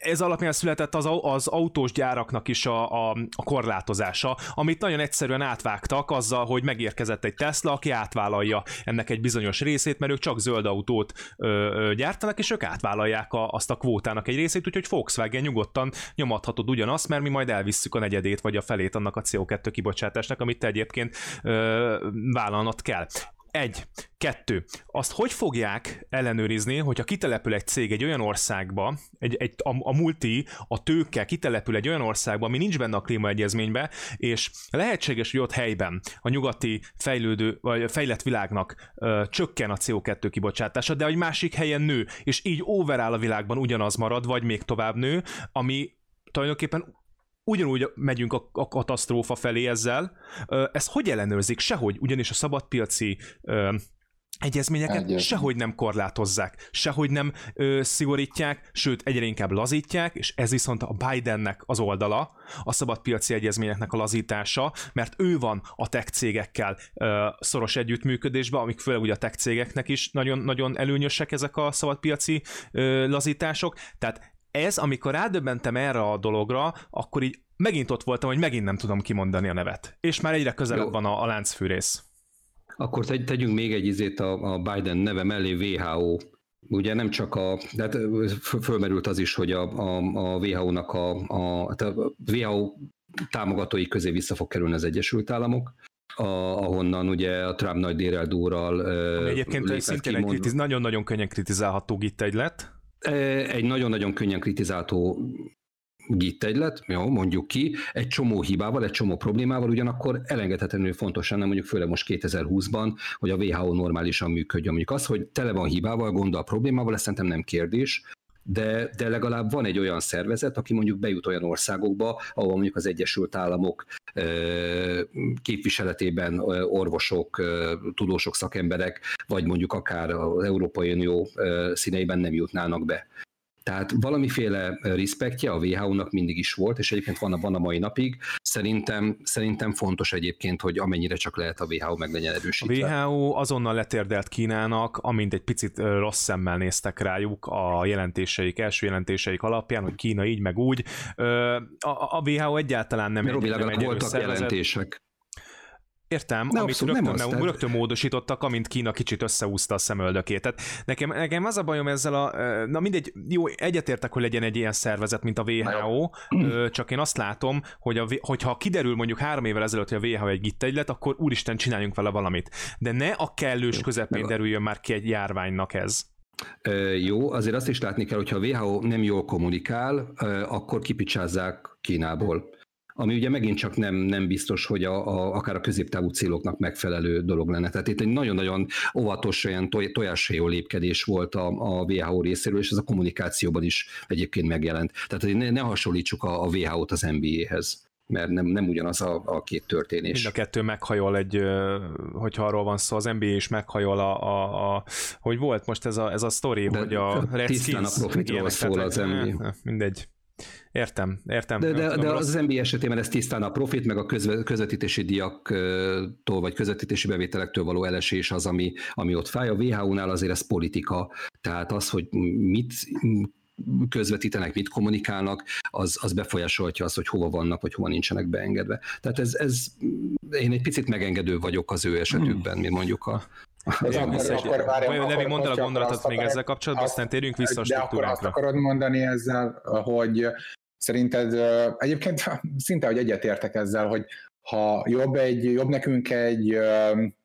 ez alapján született az, az autós gyáraknak is a, a, a korlátozása, amit nagyon egyszerűen átvágtak azzal, hogy megérkezett egy Tesla, aki átvállalja ennek egy bizonyos részét, mert ők csak zöld autót ö, ö, gyártanak, és ők átvállalják a, azt a kvótának egy részét, úgyhogy Volkswagen nyugodtan nyomadhatod ugyanazt, mert mi majd elvisszük a negyedét vagy a felét annak a CO2 kibocsátásnak, amit te egyébként ö, vállalnod kell. Egy. Kettő. Azt hogy fogják ellenőrizni, hogyha kitelepül egy cég egy olyan országba, egy, egy, a, a multi, a tőke kitelepül egy olyan országba, ami nincs benne a klímaegyezménybe, és lehetséges, hogy ott helyben a nyugati fejlődő, vagy fejlett világnak ö, csökken a CO2 kibocsátása, de egy másik helyen nő, és így overall a világban ugyanaz marad, vagy még tovább nő, ami tulajdonképpen ugyanúgy megyünk a, a katasztrófa felé ezzel. Ezt hogy ellenőrzik? Sehogy, ugyanis a szabadpiaci egyezményeket Egyet. sehogy nem korlátozzák, sehogy nem ö, szigorítják, sőt egyre inkább lazítják, és ez viszont a Bidennek az oldala, a szabadpiaci egyezményeknek a lazítása, mert ő van a tech cégekkel ö, szoros együttműködésben, amik főleg ugye a tech cégeknek is nagyon, nagyon előnyösek ezek a szabadpiaci ö, lazítások, tehát ez, amikor rádöbbentem erre a dologra, akkor így megint ott voltam, hogy megint nem tudom kimondani a nevet. És már egyre közelebb Jó. van a, a láncfűrész. Akkor tegy, tegyünk még egy izét a, a Biden neve mellé WHO. Ugye nem csak a, de hát fölmerült az is, hogy a, a, a WHO-nak a, a, a WHO támogatói közé vissza fog kerülni az Egyesült Államok, a, ahonnan ugye a Trump nagy dérel Egyébként szintén egy kritiz, nagyon-nagyon könnyen kritizálható git egy lett. Egy nagyon-nagyon könnyen kritizálható git egylet, jó, mondjuk ki, egy csomó hibával, egy csomó problémával, ugyanakkor elengedhetetlenül fontos lenne, mondjuk főleg most 2020-ban, hogy a WHO normálisan működjön. Mondjuk az, hogy tele van hibával, gondol problémával, ez szerintem nem kérdés, de, de legalább van egy olyan szervezet, aki mondjuk bejut olyan országokba, ahol mondjuk az Egyesült Államok képviseletében orvosok, tudósok, szakemberek, vagy mondjuk akár az Európai Unió színeiben nem jutnának be. Tehát valamiféle respektje a WHO-nak mindig is volt, és egyébként van a, van a mai napig. Szerintem, szerintem fontos egyébként, hogy amennyire csak lehet a WHO meg legyen erősítve. A WHO azonnal letérdelt Kínának, amint egy picit rossz szemmel néztek rájuk a jelentéseik, első jelentéseik alapján, hogy Kína így meg úgy. A, a WHO egyáltalán nem, egy, nem voltak szervezet. jelentések. Értem, ne, amit abszolút, rögtön, nem azt, rögtön módosítottak, amint Kína kicsit összeúszta a szemöldökét. Tehát nekem, nekem az a bajom ezzel a... Na mindegy, jó, egyetértek, hogy legyen egy ilyen szervezet, mint a WHO, csak én azt látom, hogy a, hogyha kiderül mondjuk három évvel ezelőtt, hogy a WHO egy git egylet, akkor úristen csináljunk vele valamit. De ne a kellős közepén derüljön már ki egy járványnak ez. Jó, azért azt is látni kell, hogyha a WHO nem jól kommunikál, akkor kipicsázzák Kínából ami ugye megint csak nem, nem biztos, hogy a, a, akár a középtávú céloknak megfelelő dolog lenne. Tehát itt egy nagyon-nagyon óvatos olyan toj, lépkedés volt a, a WHO részéről, és ez a kommunikációban is egyébként megjelent. Tehát ne, ne hasonlítsuk a, a WHO-t az NBA-hez mert nem, nem ugyanaz a, a két történés. Mind a kettő meghajol egy, hogyha arról van szó, az NBA is meghajol a, a, a hogy volt most ez a, ez a sztori, De hogy a Redskins... a profitról szól az NBA. Mindegy. Értem, értem. De, de, de az NBA esetében ez tisztán a profit, meg a közvetítési diaktól, vagy közvetítési bevételektől való elesés az, ami, ami ott fáj. A WHO-nál azért ez politika, tehát az, hogy mit közvetítenek, mit kommunikálnak, az, az befolyásolhatja azt, hogy hova vannak, vagy hova nincsenek beengedve. Tehát ez, ez én egy picit megengedő vagyok az ő esetükben, mint mondjuk a, ez akkor, akkor, akkor várjam, Levi, mondd el a gondolatot még ezzel kapcsolatban, aztán térjünk vissza a De akkor azt akarod mondani ezzel, hogy szerinted egyébként szinte, hogy egyetértek ezzel, hogy ha jobb, egy, jobb nekünk egy,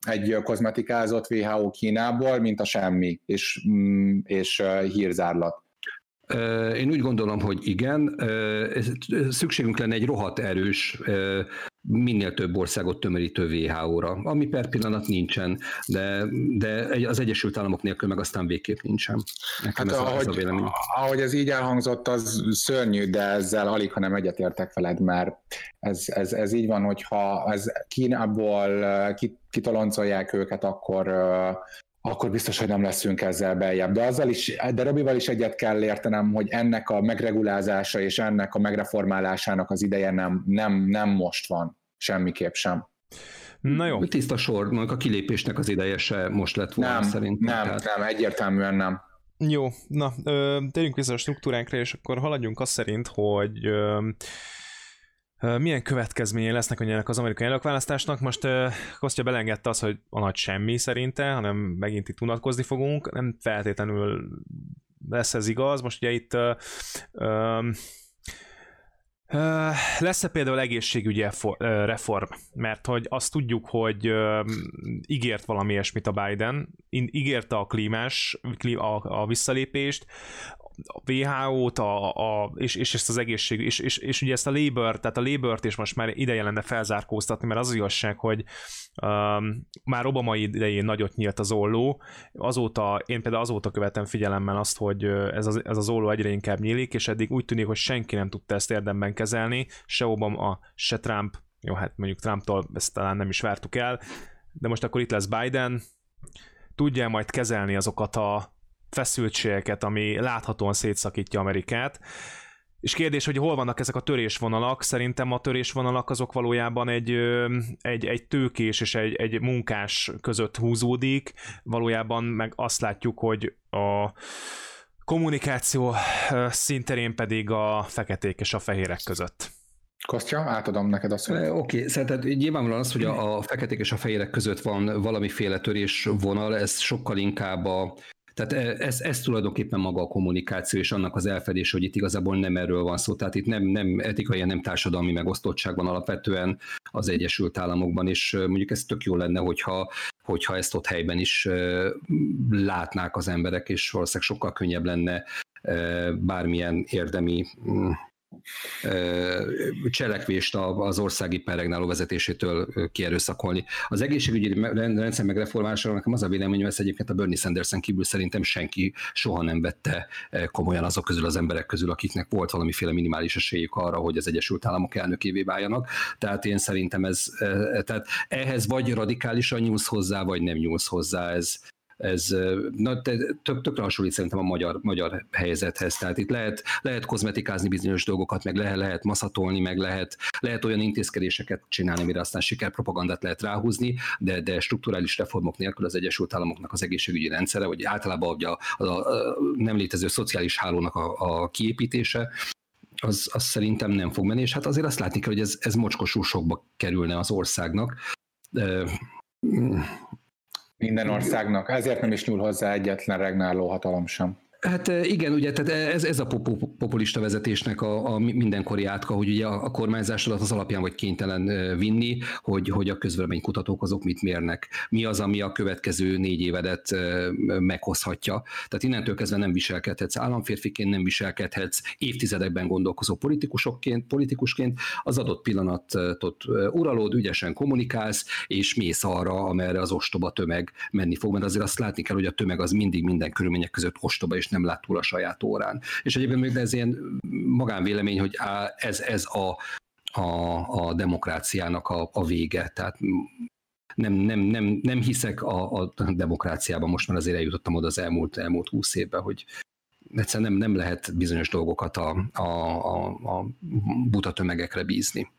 egy kozmetikázott WHO Kínából, mint a semmi, és, mm, és hírzárlat. Én úgy gondolom, hogy igen. Szükségünk lenne egy rohadt erős minél több országot tömörítő WHO-ra, ami per pillanat nincsen, de, de az Egyesült Államok nélkül meg aztán végképp nincsen. Nekem hát ez ahogy, a, a ahogy ez így elhangzott, az szörnyű, de ezzel alig, hanem egyetértek veled, mert ez, ez, ez így van, hogyha ez Kínából kitoloncolják őket, akkor akkor biztos, hogy nem leszünk ezzel beljebb. De azzal is, de Robival is egyet kell értenem, hogy ennek a megregulázása és ennek a megreformálásának az ideje nem, nem, nem most van, semmiképp sem. Na jó. Tiszta sor, a kilépésnek az ideje se most lett volna nem, szerintem. Nem, tehát... nem, egyértelműen nem. Jó, na, ö, térjünk vissza a struktúránkra, és akkor haladjunk azt szerint, hogy ö, milyen következményei lesznek ennek az amerikai elnökválasztásnak. Most Kostya belengedte az, hogy a nagy semmi szerinte, hanem megint itt unatkozni fogunk. Nem feltétlenül lesz ez igaz. Most ugye itt lesz-e például egészségügyi reform? Mert hogy azt tudjuk, hogy ígért valami ilyesmit a Biden, ígérte a klímás, a, visszalépést, a WHO-t, a, a, és, és ezt az egészség, és, és, és ugye ezt a labor, tehát a labor is most már ideje lenne felzárkóztatni, mert az, az igazság, hogy um, már Obama idején nagyot nyílt az olló, azóta, én például azóta követem figyelemmel azt, hogy ez az, ez az olló egyre inkább nyílik, és eddig úgy tűnik, hogy senki nem tudta ezt érdemben kezelni, se Obama, se Trump, jó, hát mondjuk Trumptól ezt talán nem is vártuk el, de most akkor itt lesz Biden, tudja majd kezelni azokat a feszültségeket, ami láthatóan szétszakítja Amerikát. És kérdés, hogy hol vannak ezek a törésvonalak? Szerintem a törésvonalak azok valójában egy, egy, egy tőkés és egy, egy munkás között húzódik. Valójában meg azt látjuk, hogy a kommunikáció szinterén pedig a feketék és a fehérek között. Kostya, átadom neked azt. Oké, okay, szerinted nyilvánvalóan az, hogy a, a feketék és a fehérek között van valamiféle törés vonal, ez sokkal inkább a tehát e, ez, ez tulajdonképpen maga a kommunikáció és annak az elfedés, hogy itt igazából nem erről van szó. Tehát itt nem, nem etikai, nem társadalmi megosztottság van alapvetően az Egyesült Államokban, és mondjuk ez tök jó lenne, hogyha, hogyha ezt ott helyben is látnák az emberek, és valószínűleg sokkal könnyebb lenne bármilyen érdemi mm, cselekvést az országi perregnáló vezetésétől kierőszakolni. Az egészségügyi rendszer megreformálására nekem az a véleményem, hogy egyébként a Bernie Sanderson kívül szerintem senki soha nem vette komolyan azok közül az emberek közül, akiknek volt valamiféle minimális esélyük arra, hogy az Egyesült Államok elnökévé váljanak. Tehát én szerintem ez, tehát ehhez vagy radikálisan nyúlsz hozzá, vagy nem nyúlsz hozzá. Ez, ez na, tök, tökre hasonlít szerintem a magyar, magyar helyzethez. Tehát itt lehet, lehet kozmetikázni bizonyos dolgokat, meg lehet, lehet maszatolni, meg lehet, lehet olyan intézkedéseket csinálni, amire aztán sikerpropagandát lehet ráhúzni, de, de strukturális reformok nélkül az Egyesült Államoknak az egészségügyi rendszere, vagy általában a, a, a nem létező szociális hálónak a, a kiépítése, az, az szerintem nem fog menni, és hát azért azt látni kell, hogy ez, ez mocskosul sokba kerülne az országnak. Minden országnak, ezért nem is nyúl hozzá egyetlen regnáló hatalom sem. Hát igen, ugye tehát ez, ez a populista vezetésnek a, a mindenkori átka, hogy ugye a, a kormányzás alatt az alapján vagy kénytelen vinni, hogy, hogy a közvéleménykutatók azok mit mérnek. Mi az, ami a következő négy évedet meghozhatja. Tehát innentől kezdve nem viselkedhetsz államférfiként, nem viselkedhetsz évtizedekben gondolkozó politikusokként, politikusként, az adott pillanatot uralód, ügyesen kommunikálsz, és mész arra, amerre az ostoba tömeg menni fog, mert azért azt látni kell, hogy a tömeg az mindig minden körülmények között ostoba és nem lát túl a saját órán. És egyébként még ez ilyen magánvélemény, hogy ez, ez a, a, a demokráciának a, a vége. Tehát nem, nem, nem, nem hiszek a, a demokráciában, most már azért eljutottam oda az elmúlt, elmúlt húsz évben, hogy egyszerűen nem, nem lehet bizonyos dolgokat a, a, a, a buta tömegekre bízni.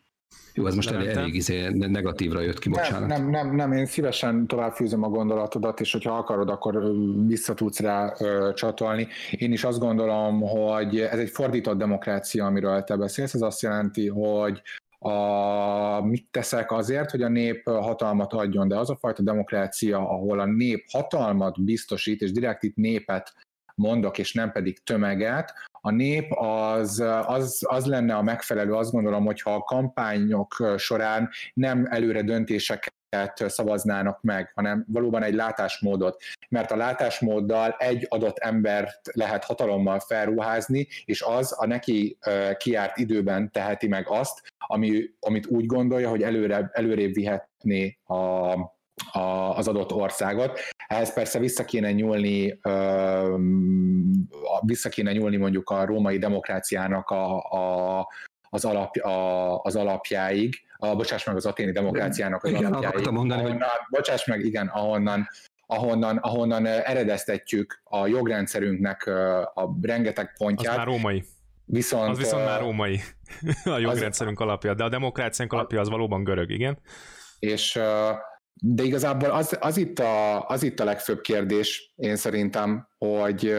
Jó, ez most elég, elég izé, negatívra jött ki, bocsánat. Nem, nem, nem, nem, én szívesen továbbfűzöm a gondolatodat, és hogyha akarod, akkor vissza tudsz rá ö, csatolni. Én is azt gondolom, hogy ez egy fordított demokrácia, amiről te beszélsz, ez azt jelenti, hogy a, mit teszek azért, hogy a nép hatalmat adjon, de az a fajta demokrácia, ahol a nép hatalmat biztosít, és direkt itt népet mondok, és nem pedig tömeget, a nép az, az, az lenne a megfelelő, azt gondolom, hogyha a kampányok során nem előre döntéseket szavaznának meg, hanem valóban egy látásmódot. Mert a látásmóddal egy adott embert lehet hatalommal felruházni, és az a neki kiárt időben teheti meg azt, ami, amit úgy gondolja, hogy előre, előrébb vihetné a, a, az adott országot. Ehhez persze vissza kéne nyúlni, ö, vissza kéne nyúlni mondjuk a római demokráciának a, a, az, alap, a, az alapjáig, a, bocsáss meg, az aténi demokráciának az igen, alapjáig. Mondani, ahonnan, hogy... Bocsáss meg, igen, ahonnan, ahonnan, ahonnan eredeztetjük a jogrendszerünknek a rengeteg pontját. Az már római. Viszont, az viszont már római a jogrendszerünk az, alapja, de a demokráciánk alapja az valóban görög, igen. És de igazából az, az, itt a, az itt a legfőbb kérdés, én szerintem, hogy,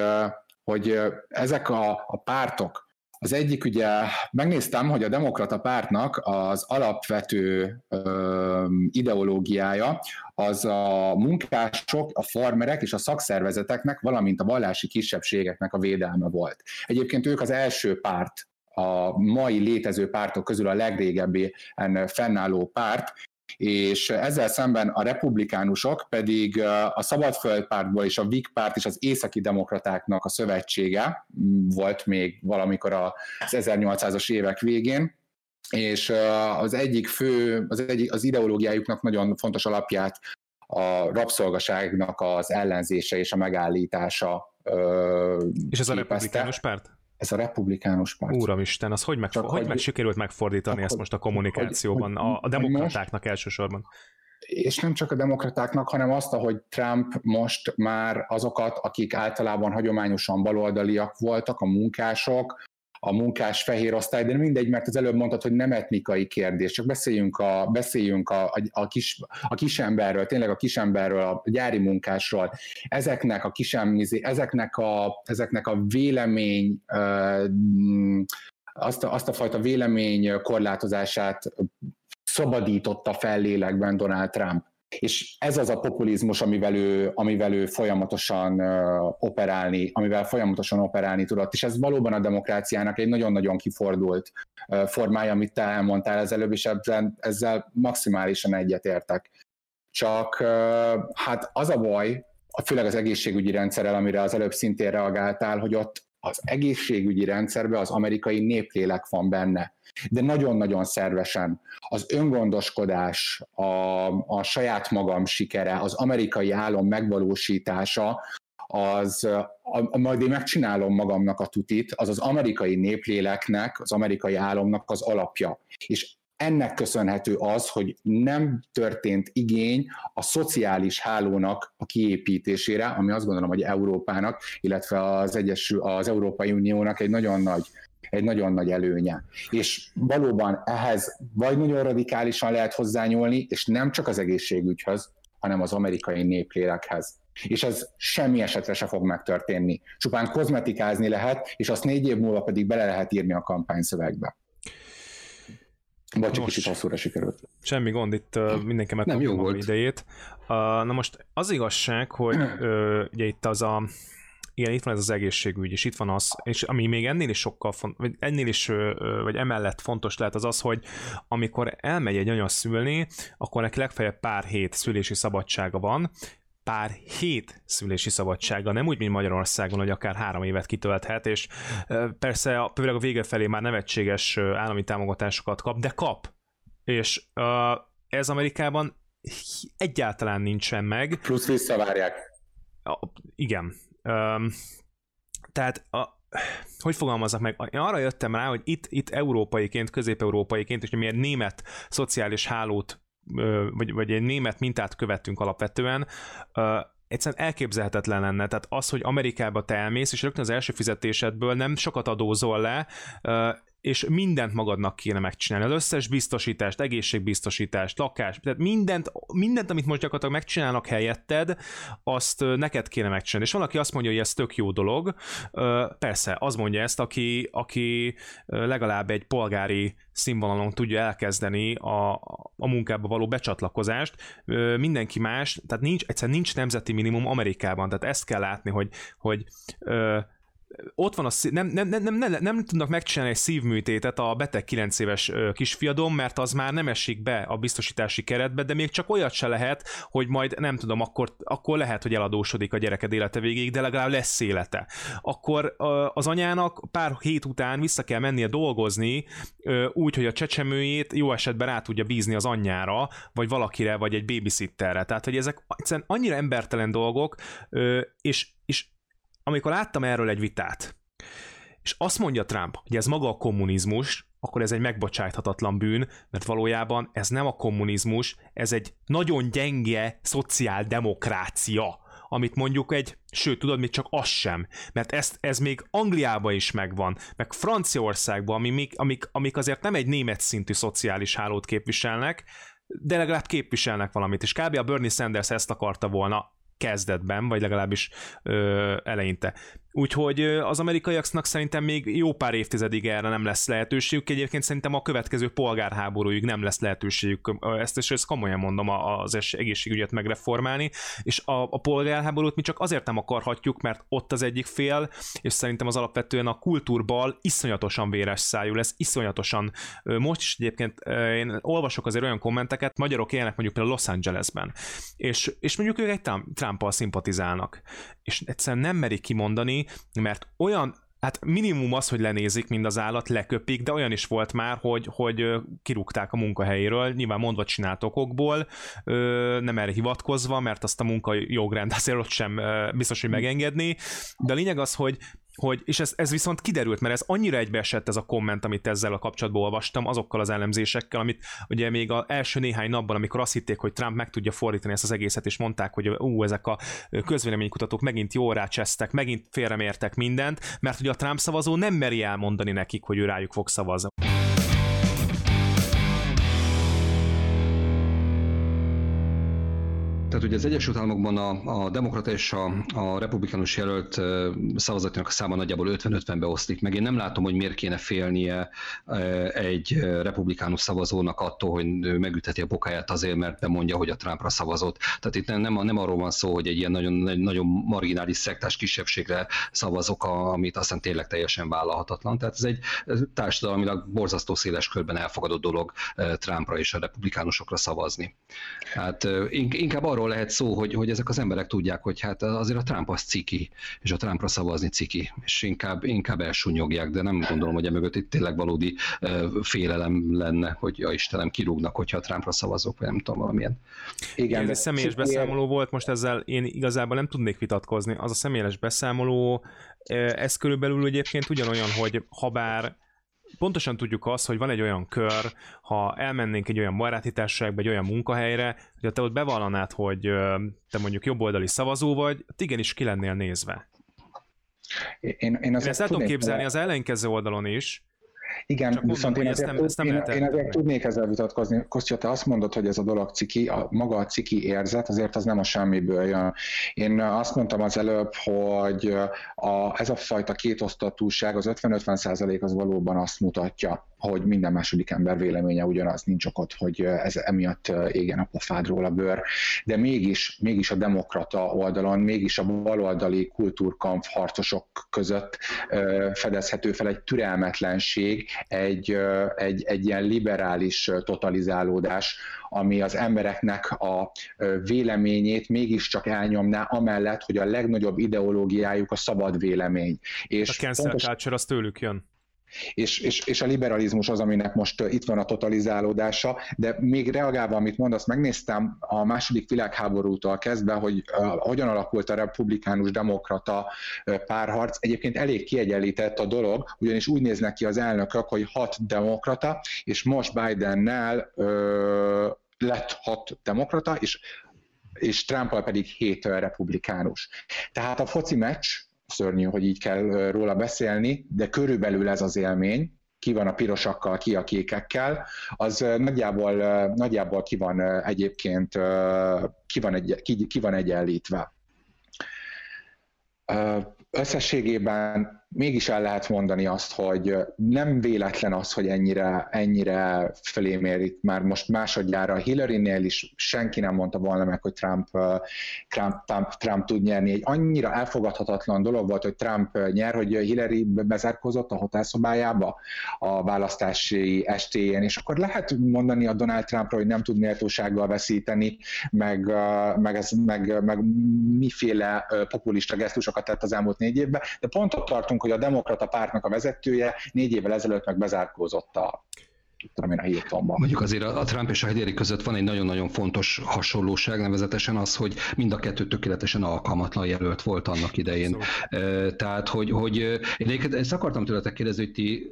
hogy ezek a, a pártok, az egyik ugye, megnéztem, hogy a demokrata pártnak az alapvető ö, ideológiája az a munkások, a farmerek és a szakszervezeteknek, valamint a vallási kisebbségeknek a védelme volt. Egyébként ők az első párt, a mai létező pártok közül a legrégebbi fennálló párt, és ezzel szemben a republikánusok pedig a Szabadföld pártból és a VIK párt és az északi demokratáknak a szövetsége volt még valamikor az 1800-as évek végén, és az egyik fő, az, egyik, az ideológiájuknak nagyon fontos alapját a rabszolgaságnak az ellenzése és a megállítása És ez képezte. a republikánus párt? Ez a republikánus párt. Úramisten, az hogy, meg, Csak hogy, hogy meg sikerült megfordítani ezt most a kommunikációban, hogy, a, a demokratáknak most, elsősorban? És nem csak a demokratáknak, hanem azt, hogy Trump most már azokat, akik általában hagyományosan baloldaliak voltak, a munkások, a munkás fehér osztály, de mindegy, mert az előbb mondtad, hogy nem etnikai kérdés, csak beszéljünk a, beszéljünk a, a, a, kis, a kisemberről, tényleg a kisemberről, a gyári munkásról. Ezeknek a kisemizé, ezeknek a, ezeknek a vélemény azt a, azt a fajta vélemény korlátozását szabadította fel lélekben Donald Trump. És ez az a populizmus, amivel ő, amivel ő folyamatosan operálni, amivel folyamatosan operálni tudott. És ez valóban a demokráciának egy nagyon-nagyon kifordult formája, amit te elmondtál az előbb, és ezzel, ezzel maximálisan egyetértek. Csak hát az a baj, főleg az egészségügyi rendszerrel, amire az előbb szintén reagáltál, hogy ott az egészségügyi rendszerben az amerikai néplélek van benne de nagyon-nagyon szervesen. Az öngondoskodás, a, a saját magam sikere, az amerikai álom megvalósítása, az, a, a, majd én megcsinálom magamnak a tutit, az az amerikai népléleknek, az amerikai álomnak az alapja. És ennek köszönhető az, hogy nem történt igény a szociális hálónak a kiépítésére, ami azt gondolom, hogy Európának, illetve az, Egyesül, az Európai Uniónak egy nagyon nagy egy nagyon nagy előnye. És valóban ehhez vagy nagyon radikálisan lehet hozzányúlni, és nem csak az egészségügyhöz, hanem az amerikai néplélekhez. És ez semmi esetre se fog megtörténni. Csupán kozmetikázni lehet, és azt négy év múlva pedig bele lehet írni a kampányszövegbe. Vagy csak kicsit hosszúra sikerült. Semmi gond, itt uh, mindenki megkapja a idejét. Uh, na most az igazság, hogy uh, ugye itt az a igen, itt van ez az egészségügy, és itt van az, és ami még ennél is sokkal font, vagy ennél is, vagy emellett fontos lehet az az, hogy amikor elmegy egy anya szülni, akkor neki legfeljebb pár hét szülési szabadsága van, pár hét szülési szabadsága, nem úgy, mint Magyarországon, hogy akár három évet kitölthet, és persze főleg a vége felé már nevetséges állami támogatásokat kap, de kap. És ez Amerikában egyáltalán nincsen meg. Plusz visszavárják. Igen, tehát a, hogy fogalmazok meg, én arra jöttem rá, hogy itt, itt európaiként, közép-európaiként, és milyen német szociális hálót, vagy, vagy egy német mintát követünk alapvetően, egyszerűen elképzelhetetlen lenne. Tehát az, hogy Amerikába te elmész, és rögtön az első fizetésedből nem sokat adózol le, és mindent magadnak kéne megcsinálni. Az összes biztosítást, egészségbiztosítást, lakás, tehát mindent, mindent, amit most gyakorlatilag megcsinálnak helyetted, azt neked kéne megcsinálni. És valaki azt mondja, hogy ez tök jó dolog. Persze, az mondja ezt, aki, aki legalább egy polgári színvonalon tudja elkezdeni a, a munkába való becsatlakozást. Mindenki más, tehát nincs, egyszerűen nincs nemzeti minimum Amerikában, tehát ezt kell látni, hogy, hogy ott van a szív, nem, nem, nem, nem, nem, nem tudnak megcsinálni egy szívműtétet a beteg 9 éves kisfiadom, mert az már nem esik be a biztosítási keretbe, de még csak olyat se lehet, hogy majd nem tudom, akkor, akkor lehet, hogy eladósodik a gyereked élete végéig, de legalább lesz élete. Akkor az anyának pár hét után vissza kell mennie dolgozni, úgy, hogy a csecsemőjét jó esetben rá tudja bízni az anyjára, vagy valakire, vagy egy babysitterre. Tehát, hogy ezek egyszerűen annyira embertelen dolgok, és, amikor láttam erről egy vitát, és azt mondja Trump, hogy ez maga a kommunizmus, akkor ez egy megbocsáthatatlan bűn, mert valójában ez nem a kommunizmus, ez egy nagyon gyenge szociáldemokrácia, amit mondjuk egy, sőt, tudod, még csak az sem, mert ezt, ez még Angliában is megvan, meg Franciaországban, ami még, amik, amik azért nem egy német szintű szociális hálót képviselnek, de legalább képviselnek valamit, és kb. a Bernie Sanders ezt akarta volna kezdetben, vagy legalábbis ö, eleinte. Úgyhogy az amerikaiaknak szerintem még jó pár évtizedig erre nem lesz lehetőségük. Egyébként szerintem a következő polgárháborúig nem lesz lehetőségük, ezt és ezt komolyan mondom, az egészségügyet megreformálni, és a, a polgárháborút mi csak azért nem akarhatjuk, mert ott az egyik fél, és szerintem az alapvetően a kultúrbal iszonyatosan véres szájú lesz, iszonyatosan. Most is egyébként én olvasok azért olyan kommenteket, magyarok élnek mondjuk például Los Angelesben, és, és mondjuk ők egy Trump-al szimpatizálnak, és egyszerűen nem merik kimondani, mert olyan hát minimum az, hogy lenézik mind az állat, leköpik, de olyan is volt már, hogy, hogy kirúgták a munkahelyéről, nyilván mondva csinált okokból, nem erre hivatkozva, mert azt a munkajogrend azért ott sem biztos, hogy megengedni, de a lényeg az, hogy hogy, és ez, ez viszont kiderült, mert ez annyira egybeesett ez a komment, amit ezzel a kapcsolatban olvastam, azokkal az elemzésekkel, amit ugye még az első néhány napban, amikor azt hitték, hogy Trump meg tudja fordítani ezt az egészet, és mondták, hogy ú, ezek a közvéleménykutatók megint jó rácsesztek, megint félremértek mindent, mert ugye a Trump szavazó nem meri elmondani nekik, hogy ő rájuk fog szavazni. Tehát ugye az Egyesült Államokban a, a demokrata és a, a republikánus jelölt szavazatnak a száma nagyjából 50-50-be oszlik meg. Én nem látom, hogy miért kéne félnie egy republikánus szavazónak attól, hogy megütheti a bokáját azért, mert bemondja, hogy a Trumpra szavazott. Tehát itt nem, nem arról van szó, hogy egy ilyen nagyon, nagyon marginális szektás kisebbségre szavazok, amit aztán tényleg teljesen vállalhatatlan. Tehát ez egy társadalmilag borzasztó széles körben elfogadott dolog Trumpra és a republikánusokra szavazni. Hát inkább arról lehet szó, hogy, hogy ezek az emberek tudják, hogy hát azért a Trump az ciki, és a Trumpra szavazni ciki, és inkább, inkább elsúnyogják, de nem gondolom, hogy emögött itt tényleg valódi félelem lenne, hogy ja Istenem, kirúgnak, hogyha a Trumpra szavazok, vagy nem tudom, valamilyen. Igen, ez személyes beszámoló volt, most ezzel én igazából nem tudnék vitatkozni. Az a személyes beszámoló, ez körülbelül egyébként ugyanolyan, hogy ha bár pontosan tudjuk azt, hogy van egy olyan kör, ha elmennénk egy olyan baráti társaságba, egy olyan munkahelyre, hogy te ott bevallanád, hogy te mondjuk jobboldali szavazó vagy, igenis ki lennél nézve. Én, én, én ezt el tudom képzelni az ellenkező oldalon is, igen, Csak viszont mondom, én, ezért, nem, nem én, én ezért tudnék ezzel vitatkozni. Kostya, te azt mondod, hogy ez a dolog ciki, a, maga a ciki érzet, azért az nem a semmiből jön. Én azt mondtam az előbb, hogy a, ez a fajta kétosztatúság, az 50-50 százalék az valóban azt mutatja, hogy minden második ember véleménye ugyanaz, nincs okot, hogy ez emiatt égen a pofádról a bőr, de mégis, mégis a demokrata oldalon, mégis a baloldali kultúrkamp harcosok között fedezhető fel egy türelmetlenség, egy, egy, egy ilyen liberális totalizálódás, ami az embereknek a véleményét mégiscsak elnyomná, amellett, hogy a legnagyobb ideológiájuk a szabad vélemény. És a cancel pontos... culture az tőlük jön. És, és, és a liberalizmus az, aminek most itt van a totalizálódása, de még reagálva, amit mondasz, megnéztem a második világháborútól kezdve, hogy uh, hogyan alakult a republikánus demokrata uh, párharc. Egyébként elég kiegyenlített a dolog, ugyanis úgy néznek ki az elnökök, hogy hat demokrata, és most Bidennel uh, lett hat demokrata, és és Trumpal pedig hét republikánus. Tehát a foci meccs szörnyű, hogy így kell róla beszélni, de körülbelül ez az élmény, ki van a pirosakkal, ki a kékekkel, az nagyjából, nagyjából ki van egyébként, ki van, egy, ki, ki van egyenlítve. Összességében mégis el lehet mondani azt, hogy nem véletlen az, hogy ennyire, ennyire fölé mérik már most másodjára. Hillary-nél is senki nem mondta volna meg, hogy Trump, Trump, Trump, Trump tud nyerni. Egy annyira elfogadhatatlan dolog volt, hogy Trump nyer, hogy Hillary bezárkozott a hotelszobájába a választási estéjén, és akkor lehet mondani a Donald Trumpra, hogy nem tud méltósággal veszíteni, meg, meg, ez, meg, meg miféle populista gesztusokat tett az elmúlt négy évben, de pont ott tartunk, hogy a demokrata pártnak a vezetője négy évvel ezelőtt meg bezárkózott a tudom én, a Hiltonban. Mondjuk azért a Trump és a Hillary között van egy nagyon-nagyon fontos hasonlóság, nevezetesen az, hogy mind a kettő tökéletesen alkalmatlan jelölt volt annak idején. Szóval. Tehát, hogy, hogy én ezt akartam tőletek kérdezni, hogy ti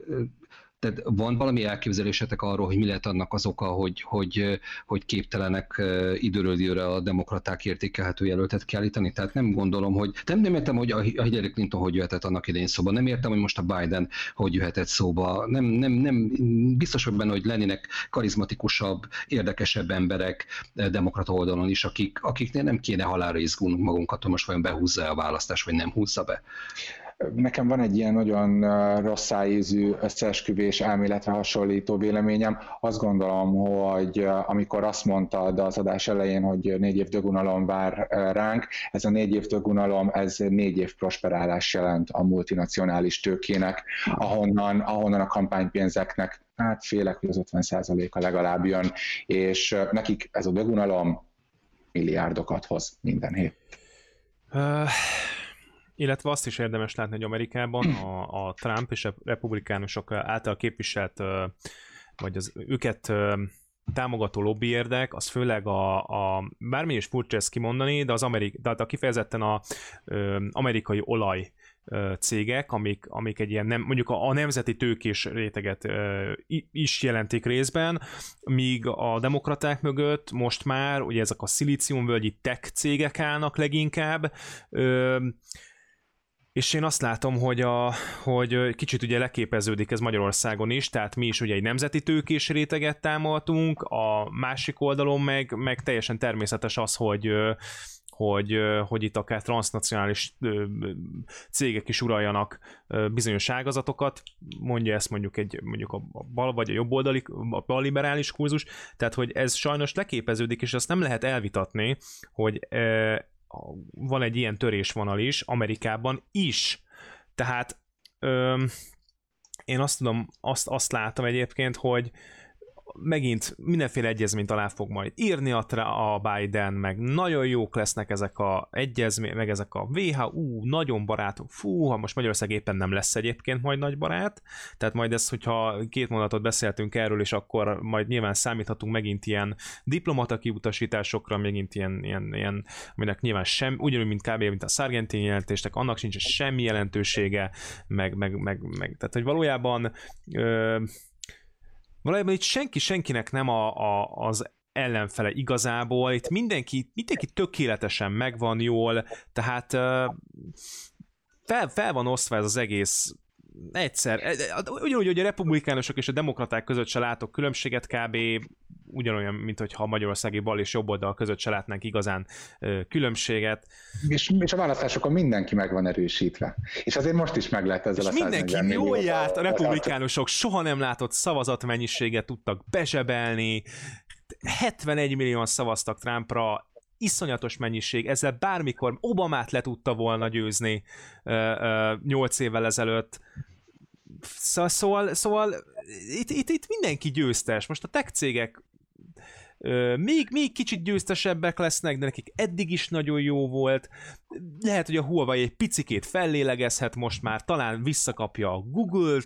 tehát van valami elképzelésetek arról, hogy mi lehet annak az oka, hogy, hogy, hogy képtelenek időről időre a demokraták értékelhető jelöltet kiállítani? Tehát nem gondolom, hogy nem, nem értem, hogy a Hillary Clinton hogy jöhetett annak idején szóba, nem értem, hogy most a Biden hogy jöhetett szóba, nem, nem, nem biztos hogy benne, hogy lennének karizmatikusabb, érdekesebb emberek demokrata oldalon is, akik, akiknél nem kéne halára izgulnunk magunkat, hogy most vajon behúzza a választás, vagy nem húzza be. Nekem van egy ilyen nagyon rossz szájízű összeesküvés elméletre hasonlító véleményem. Azt gondolom, hogy amikor azt mondtad az adás elején, hogy négy év dögunalom vár ránk, ez a négy év dögunalom, ez négy év prosperálás jelent a multinacionális tőkének, ahonnan, ahonnan a kampánypénzeknek hát félek, hogy az 50%-a legalább jön, és nekik ez a dögunalom milliárdokat hoz minden hét. Uh illetve azt is érdemes látni, hogy Amerikában a, a Trump és a republikánusok által képviselt, vagy az őket támogató lobby érdek, az főleg a, a bármi is furcsa ezt kimondani, de az amerik, tehát a kifejezetten a ö, amerikai olaj cégek, amik, amik egy ilyen, nem, mondjuk a, a nemzeti tőkés réteget ö, is jelentik részben, míg a demokraták mögött most már ugye ezek a szilíciumvölgyi tech cégek állnak leginkább, ö, és én azt látom, hogy, a, hogy kicsit ugye leképeződik ez Magyarországon is, tehát mi is ugye egy nemzeti tőkés réteget támogatunk, a másik oldalon meg, meg teljesen természetes az, hogy hogy, hogy itt akár transnacionális cégek is uraljanak bizonyos ágazatokat, mondja ezt mondjuk egy mondjuk a bal vagy a jobb oldali, a bal liberális kurzus, tehát hogy ez sajnos leképeződik, és azt nem lehet elvitatni, hogy van egy ilyen törésvonal is, Amerikában is. Tehát öm, én azt tudom, azt, azt látom egyébként, hogy megint mindenféle egyezményt alá fog majd írni a, a Biden, meg nagyon jók lesznek ezek a egyezmény, meg ezek a WHO, nagyon barátok, fú, ha most Magyarország éppen nem lesz egyébként majd nagy barát, tehát majd ez, hogyha két mondatot beszéltünk erről, és akkor majd nyilván számíthatunk megint ilyen diplomata kiutasításokra, megint ilyen, ilyen, ilyen aminek nyilván sem, ugyanúgy, mint kb. mint a Sargentini jelentéstek, annak sincs semmi jelentősége, meg, meg, meg, meg tehát, hogy valójában ö, valójában itt senki senkinek nem a, a, az ellenfele igazából, itt mindenki, mindenki tökéletesen megvan jól, tehát fel, fel van osztva ez az egész egyszer, e, ugyanúgy, hogy a republikánusok és a demokraták között se látok különbséget kb. ugyanolyan, mint hogyha a magyarországi bal és jobb oldal között se látnánk igazán ö, különbséget. És, és a választásokon mindenki meg van erősítve. És azért most is meg lehet ezzel és a mindenki jól járt, a republikánusok soha nem látott szavazatmennyiséget tudtak bezsebelni, 71 millióan szavaztak Trumpra, iszonyatos mennyiség, ezzel bármikor Obamát le tudta volna győzni nyolc évvel ezelőtt. Szóval, szóval itt, itt, itt mindenki győztes. Most a tech cégek még, még kicsit győztesebbek lesznek, de nekik eddig is nagyon jó volt. Lehet, hogy a Huawei egy picikét fellélegezhet most már, talán visszakapja a Google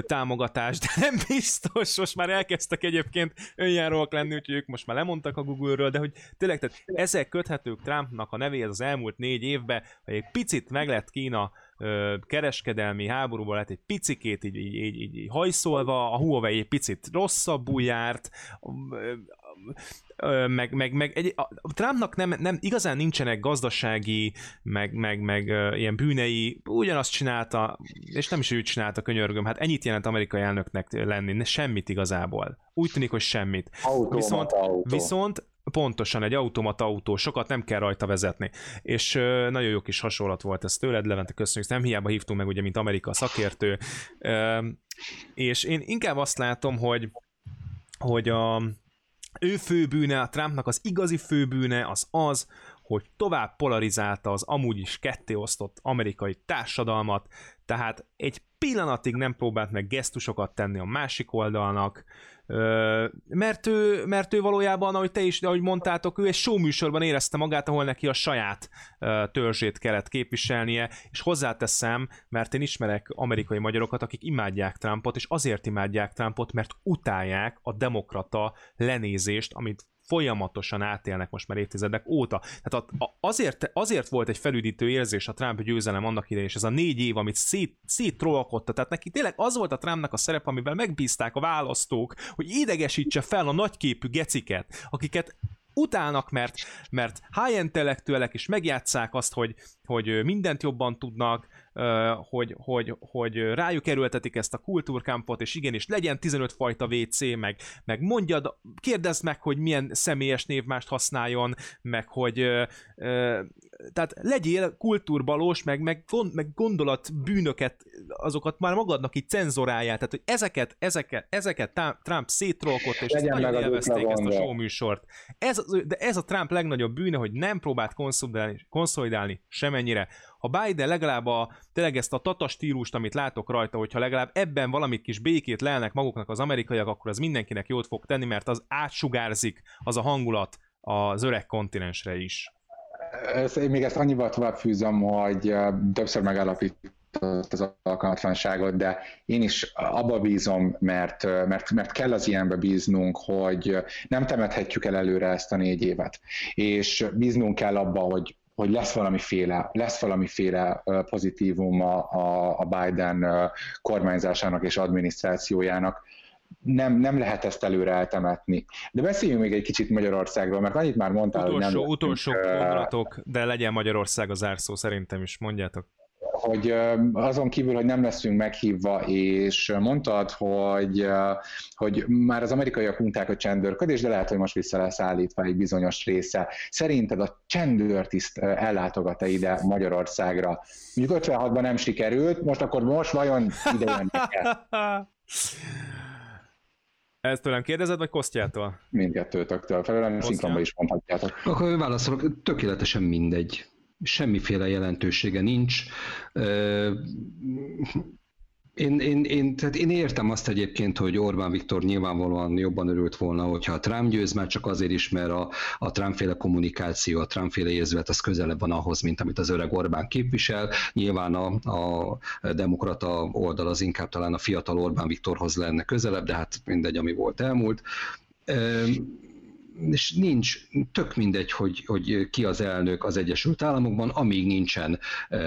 támogatást, de nem biztos, most már elkezdtek egyébként önjáróak lenni, úgyhogy ők most már lemondtak a Google-ről, de hogy tényleg, tehát ezek köthetők Trumpnak a nevéhez az elmúlt négy évben, hogy egy picit meg lett Kína ö, kereskedelmi háborúban lett egy picikét így, így, így, így hajszolva, a Huawei egy picit rosszabbul járt, meg, meg, meg egy, a Trumpnak nem, nem, igazán nincsenek gazdasági, meg, meg, meg uh, ilyen bűnei, ugyanazt csinálta, és nem is ő csinálta, könyörgöm, hát ennyit jelent amerikai elnöknek lenni, ne, semmit igazából. Úgy tűnik, hogy semmit. Automata viszont, autó. viszont pontosan egy automata autó, sokat nem kell rajta vezetni. És uh, nagyon jó kis hasonlat volt ez tőled, Levente, köszönjük, nem hiába hívtunk meg ugye, mint Amerika szakértő. És én inkább azt látom, hogy hogy a, ő főbűne, a Trumpnak az igazi főbűne az az, hogy tovább polarizálta az amúgy is kettéosztott amerikai társadalmat, tehát egy pillanatig nem próbált meg gesztusokat tenni a másik oldalnak, mert ő, mert ő valójában, ahogy te is, ahogy mondtátok, ő egy show műsorban érezte magát, ahol neki a saját törzsét kellett képviselnie, és hozzáteszem, mert én ismerek amerikai magyarokat, akik imádják Trumpot, és azért imádják Trumpot, mert utálják a demokrata lenézést, amit folyamatosan átélnek most már évtizedek óta. Tehát azért, azért volt egy felüdítő érzés a Trump győzelem annak idején, és ez a négy év, amit szét, széttrollkodta, tehát neki tényleg az volt a Trumpnak a szerep, amivel megbízták a választók, hogy idegesítse fel a nagyképű geciket, akiket utálnak, mert, mert high intellektuelek is megjátszák azt, hogy, hogy mindent jobban tudnak, hogy, hogy, hogy rájuk erőltetik ezt a kultúrkampot, és igenis legyen 15 fajta WC, meg, meg mondjad, kérdezd meg, hogy milyen személyes névmást használjon, meg hogy tehát legyél kultúrbalós, meg, meg, meg gondolat bűnöket, azokat már magadnak így cenzoráljál, tehát hogy ezeket, ezeket, ezeket Trump szétrolkott, és ezt nagyon élvezték ezt a show műsort. Ez, de ez a Trump legnagyobb bűne, hogy nem próbált konszolidálni, konszolidálni semennyire ha Biden legalább a, tényleg ezt a tata stílust, amit látok rajta, hogyha legalább ebben valamit kis békét lelnek maguknak az amerikaiak, akkor az mindenkinek jót fog tenni, mert az átsugárzik az a hangulat az öreg kontinensre is. Ezt, én még ezt annyival tovább fűzöm, hogy többször megállapított az alkalmatlanságot, de én is abba bízom, mert, mert, mert kell az ilyenbe bíznunk, hogy nem temethetjük el előre ezt a négy évet. És bíznunk kell abba, hogy hogy lesz valamiféle, lesz valamiféle pozitívum a, a Biden kormányzásának és adminisztrációjának. Nem, nem lehet ezt előre eltemetni. De beszéljünk még egy kicsit Magyarországról, mert annyit már mondtál, utolsó, hogy nem... Utolsó gondolatok, de legyen Magyarország az zárszó, szerintem is, mondjátok hogy azon kívül, hogy nem leszünk meghívva, és mondtad, hogy, hogy már az amerikaiak unták a csendőrködés, de lehet, hogy most vissza lesz állítva egy bizonyos része. Szerinted a csendőrtiszt ellátogat-e ide Magyarországra? Mondjuk 56-ban nem sikerült, most akkor most vajon ide jönnek Ezt tőlem kérdezed, vagy Kosztjától? Mindkettőtöktől. Felelően szinkronban is mondhatjátok. Akkor válaszolok, tökéletesen mindegy semmiféle jelentősége nincs. Én, én, én, tehát én értem azt egyébként, hogy Orbán Viktor nyilvánvalóan jobban örült volna, hogyha a Trump győz, már csak azért is, mert a, a Trumpféle kommunikáció, a Trumpféle érzület az közelebb van ahhoz, mint amit az öreg Orbán képvisel. Nyilván a, a demokrata oldal az inkább talán a fiatal Orbán Viktorhoz lenne közelebb, de hát mindegy, ami volt elmúlt és nincs, tök mindegy, hogy, hogy ki az elnök az Egyesült Államokban, amíg nincsen e,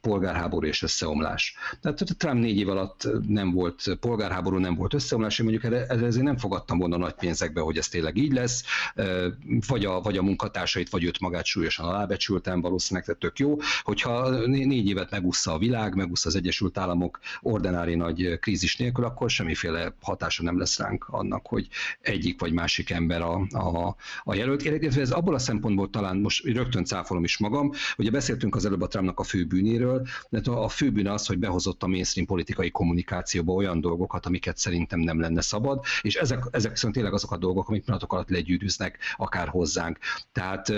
polgárháború és összeomlás. Tehát Trump négy év alatt nem volt polgárháború, nem volt összeomlás, én mondjuk ezért nem fogadtam volna nagy pénzekbe, hogy ez tényleg így lesz, e, vagy, a, vagy a munkatársait, vagy őt magát súlyosan alábecsültem, valószínűleg tehát tök jó, hogyha négy évet megúszza a világ, megúszza az Egyesült Államok ordinári nagy krízis nélkül, akkor semmiféle hatása nem lesz ránk annak, hogy egyik vagy másik ember a, a, a jelölt. Illetve ez abból a szempontból talán most rögtön cáfolom is magam, ugye beszéltünk az előbb a Trumpnak a főbűnéről, de a főbűn az, hogy behozott a mainstream politikai kommunikációba olyan dolgokat, amiket szerintem nem lenne szabad, és ezek, ezek viszont tényleg azok a dolgok, amik pillanatok alatt legyűrűznek akár hozzánk. Tehát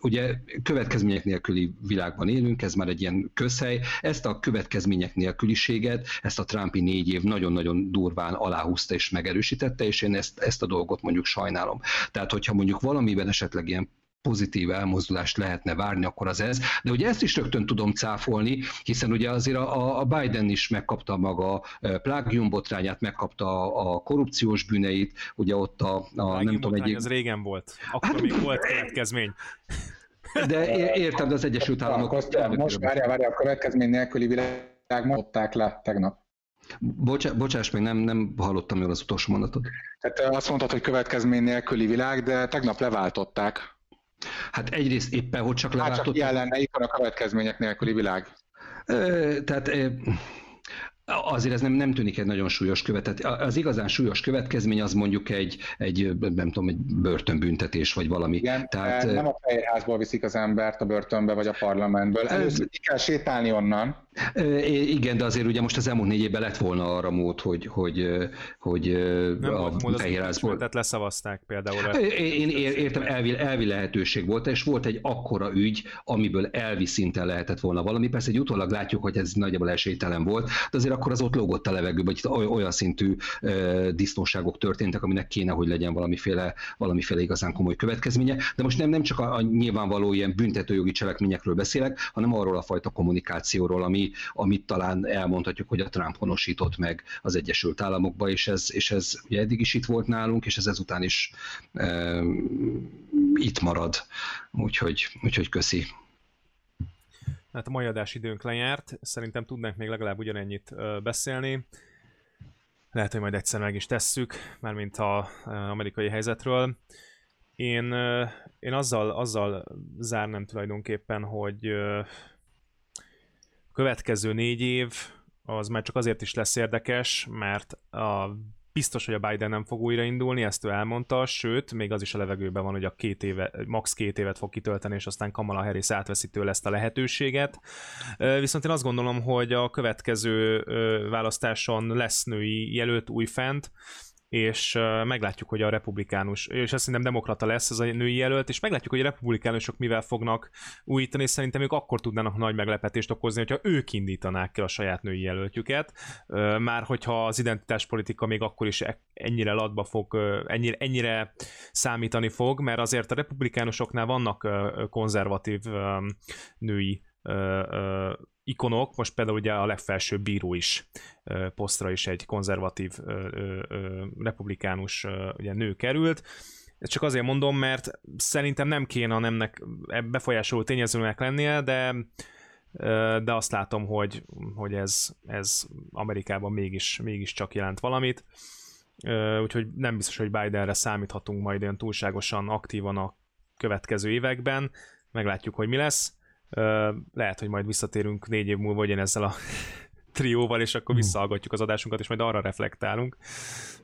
ugye következmények nélküli világban élünk, ez már egy ilyen közhely, ezt a következmények nélküliséget, ezt a Trumpi négy év nagyon-nagyon durván aláhúzta és megerősítette, és én ezt, ezt a dolgot mondjuk sajnálom. Tehát, hogyha mondjuk valamiben esetleg ilyen pozitív elmozdulást lehetne várni, akkor az ez. De ugye ezt is rögtön tudom cáfolni, hiszen ugye azért a, a Biden is megkapta maga e, plágium botrányát, megkapta a korrupciós bűneit, ugye ott a, a nem tudom, egy... Ez régen volt, akkor hát, még volt következmény. De értem, de az Egyesült Államok... Most várjál, várjál, a következmény nélküli világ mondták le tegnap. Bocsá, bocsáss meg, nem, nem hallottam jól az utolsó mondatot. Tehát azt mondtad, hogy következmény nélküli világ, de tegnap leváltották. Hát egyrészt éppen, hogy csak leváltották. Hát csak ilyen lenne, itt van a következmények nélküli világ. Tehát azért ez nem, nem tűnik egy nagyon súlyos követet. Az igazán súlyos következmény az mondjuk egy, egy nem tudom, egy börtönbüntetés, vagy valami. Igen, Tehát, nem a fejházból viszik az embert a börtönbe, vagy a parlamentből. Először ki kell sétálni onnan. Igen, de azért ugye most az elmúlt négy évben lett volna arra mód, hogy, hogy, hogy nem a fejházból... Tehát leszavazták például. Én értem, elvi, elvi lehetőség volt, és volt egy akkora ügy, amiből elvi szinten lehetett volna valami. Persze egy utólag látjuk, hogy ez nagyjából esélytelen volt, de azért akkor az ott lógott a levegőbe, hogy olyan szintű disznóságok történtek, aminek kéne, hogy legyen valamiféle, valamiféle igazán komoly következménye. De most nem, nem csak a, a nyilvánvaló ilyen büntetőjogi cselekményekről beszélek, hanem arról a fajta kommunikációról, ami, amit talán elmondhatjuk, hogy a Trump honosított meg az Egyesült Államokba, és ez, és ez ugye eddig is itt volt nálunk, és ez ezután is e, itt marad. Úgyhogy, úgyhogy köszi. Hát a mai adás időnk lejárt, szerintem tudnánk még legalább ugyanennyit beszélni. Lehet, hogy majd egyszer meg is tesszük, mármint a amerikai helyzetről. Én, én azzal, azzal zárnám tulajdonképpen, hogy következő négy év az már csak azért is lesz érdekes, mert a biztos, hogy a Biden nem fog újraindulni, ezt ő elmondta, sőt, még az is a levegőben van, hogy a két éve, max két évet fog kitölteni, és aztán Kamala Harris átveszi tőle ezt a lehetőséget. Viszont én azt gondolom, hogy a következő választáson lesz női jelölt újfent, és meglátjuk, hogy a republikánus, és azt szerintem demokrata lesz ez a női jelölt, és meglátjuk, hogy a republikánusok mivel fognak újítani, és szerintem ők akkor tudnának nagy meglepetést okozni, hogyha ők indítanák el a saját női jelöltjüket, már hogyha az identitáspolitika még akkor is e- ennyire latba fog, ennyire, ennyire számítani fog, mert azért a republikánusoknál vannak konzervatív női ikonok, most például ugye a legfelsőbb bíró is posztra is egy konzervatív republikánus ugye, nő került. Ezt csak azért mondom, mert szerintem nem kéne a nemnek befolyásoló tényezőnek lennie, de de azt látom, hogy, hogy ez, ez Amerikában mégis, mégis csak jelent valamit. Úgyhogy nem biztos, hogy Bidenre számíthatunk majd olyan túlságosan aktívan a következő években. Meglátjuk, hogy mi lesz. Lehet, hogy majd visszatérünk négy év múlva ezzel a trióval, és akkor hmm. visszahallgatjuk az adásunkat, és majd arra reflektálunk,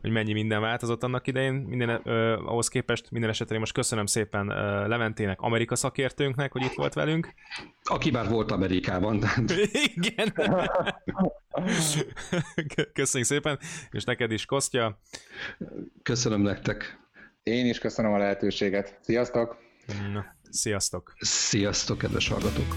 hogy mennyi minden változott annak idején, minden, ö, ahhoz képest minden esetre most köszönöm szépen ö, Leventének, Amerika szakértőnknek, hogy itt volt velünk. Aki már volt Amerikában. Igen. Köszönjük szépen, és neked is, Kostya. Köszönöm nektek. Én is köszönöm a lehetőséget. Sziasztok! Na, sziasztok! Sziasztok, kedves hallgatók!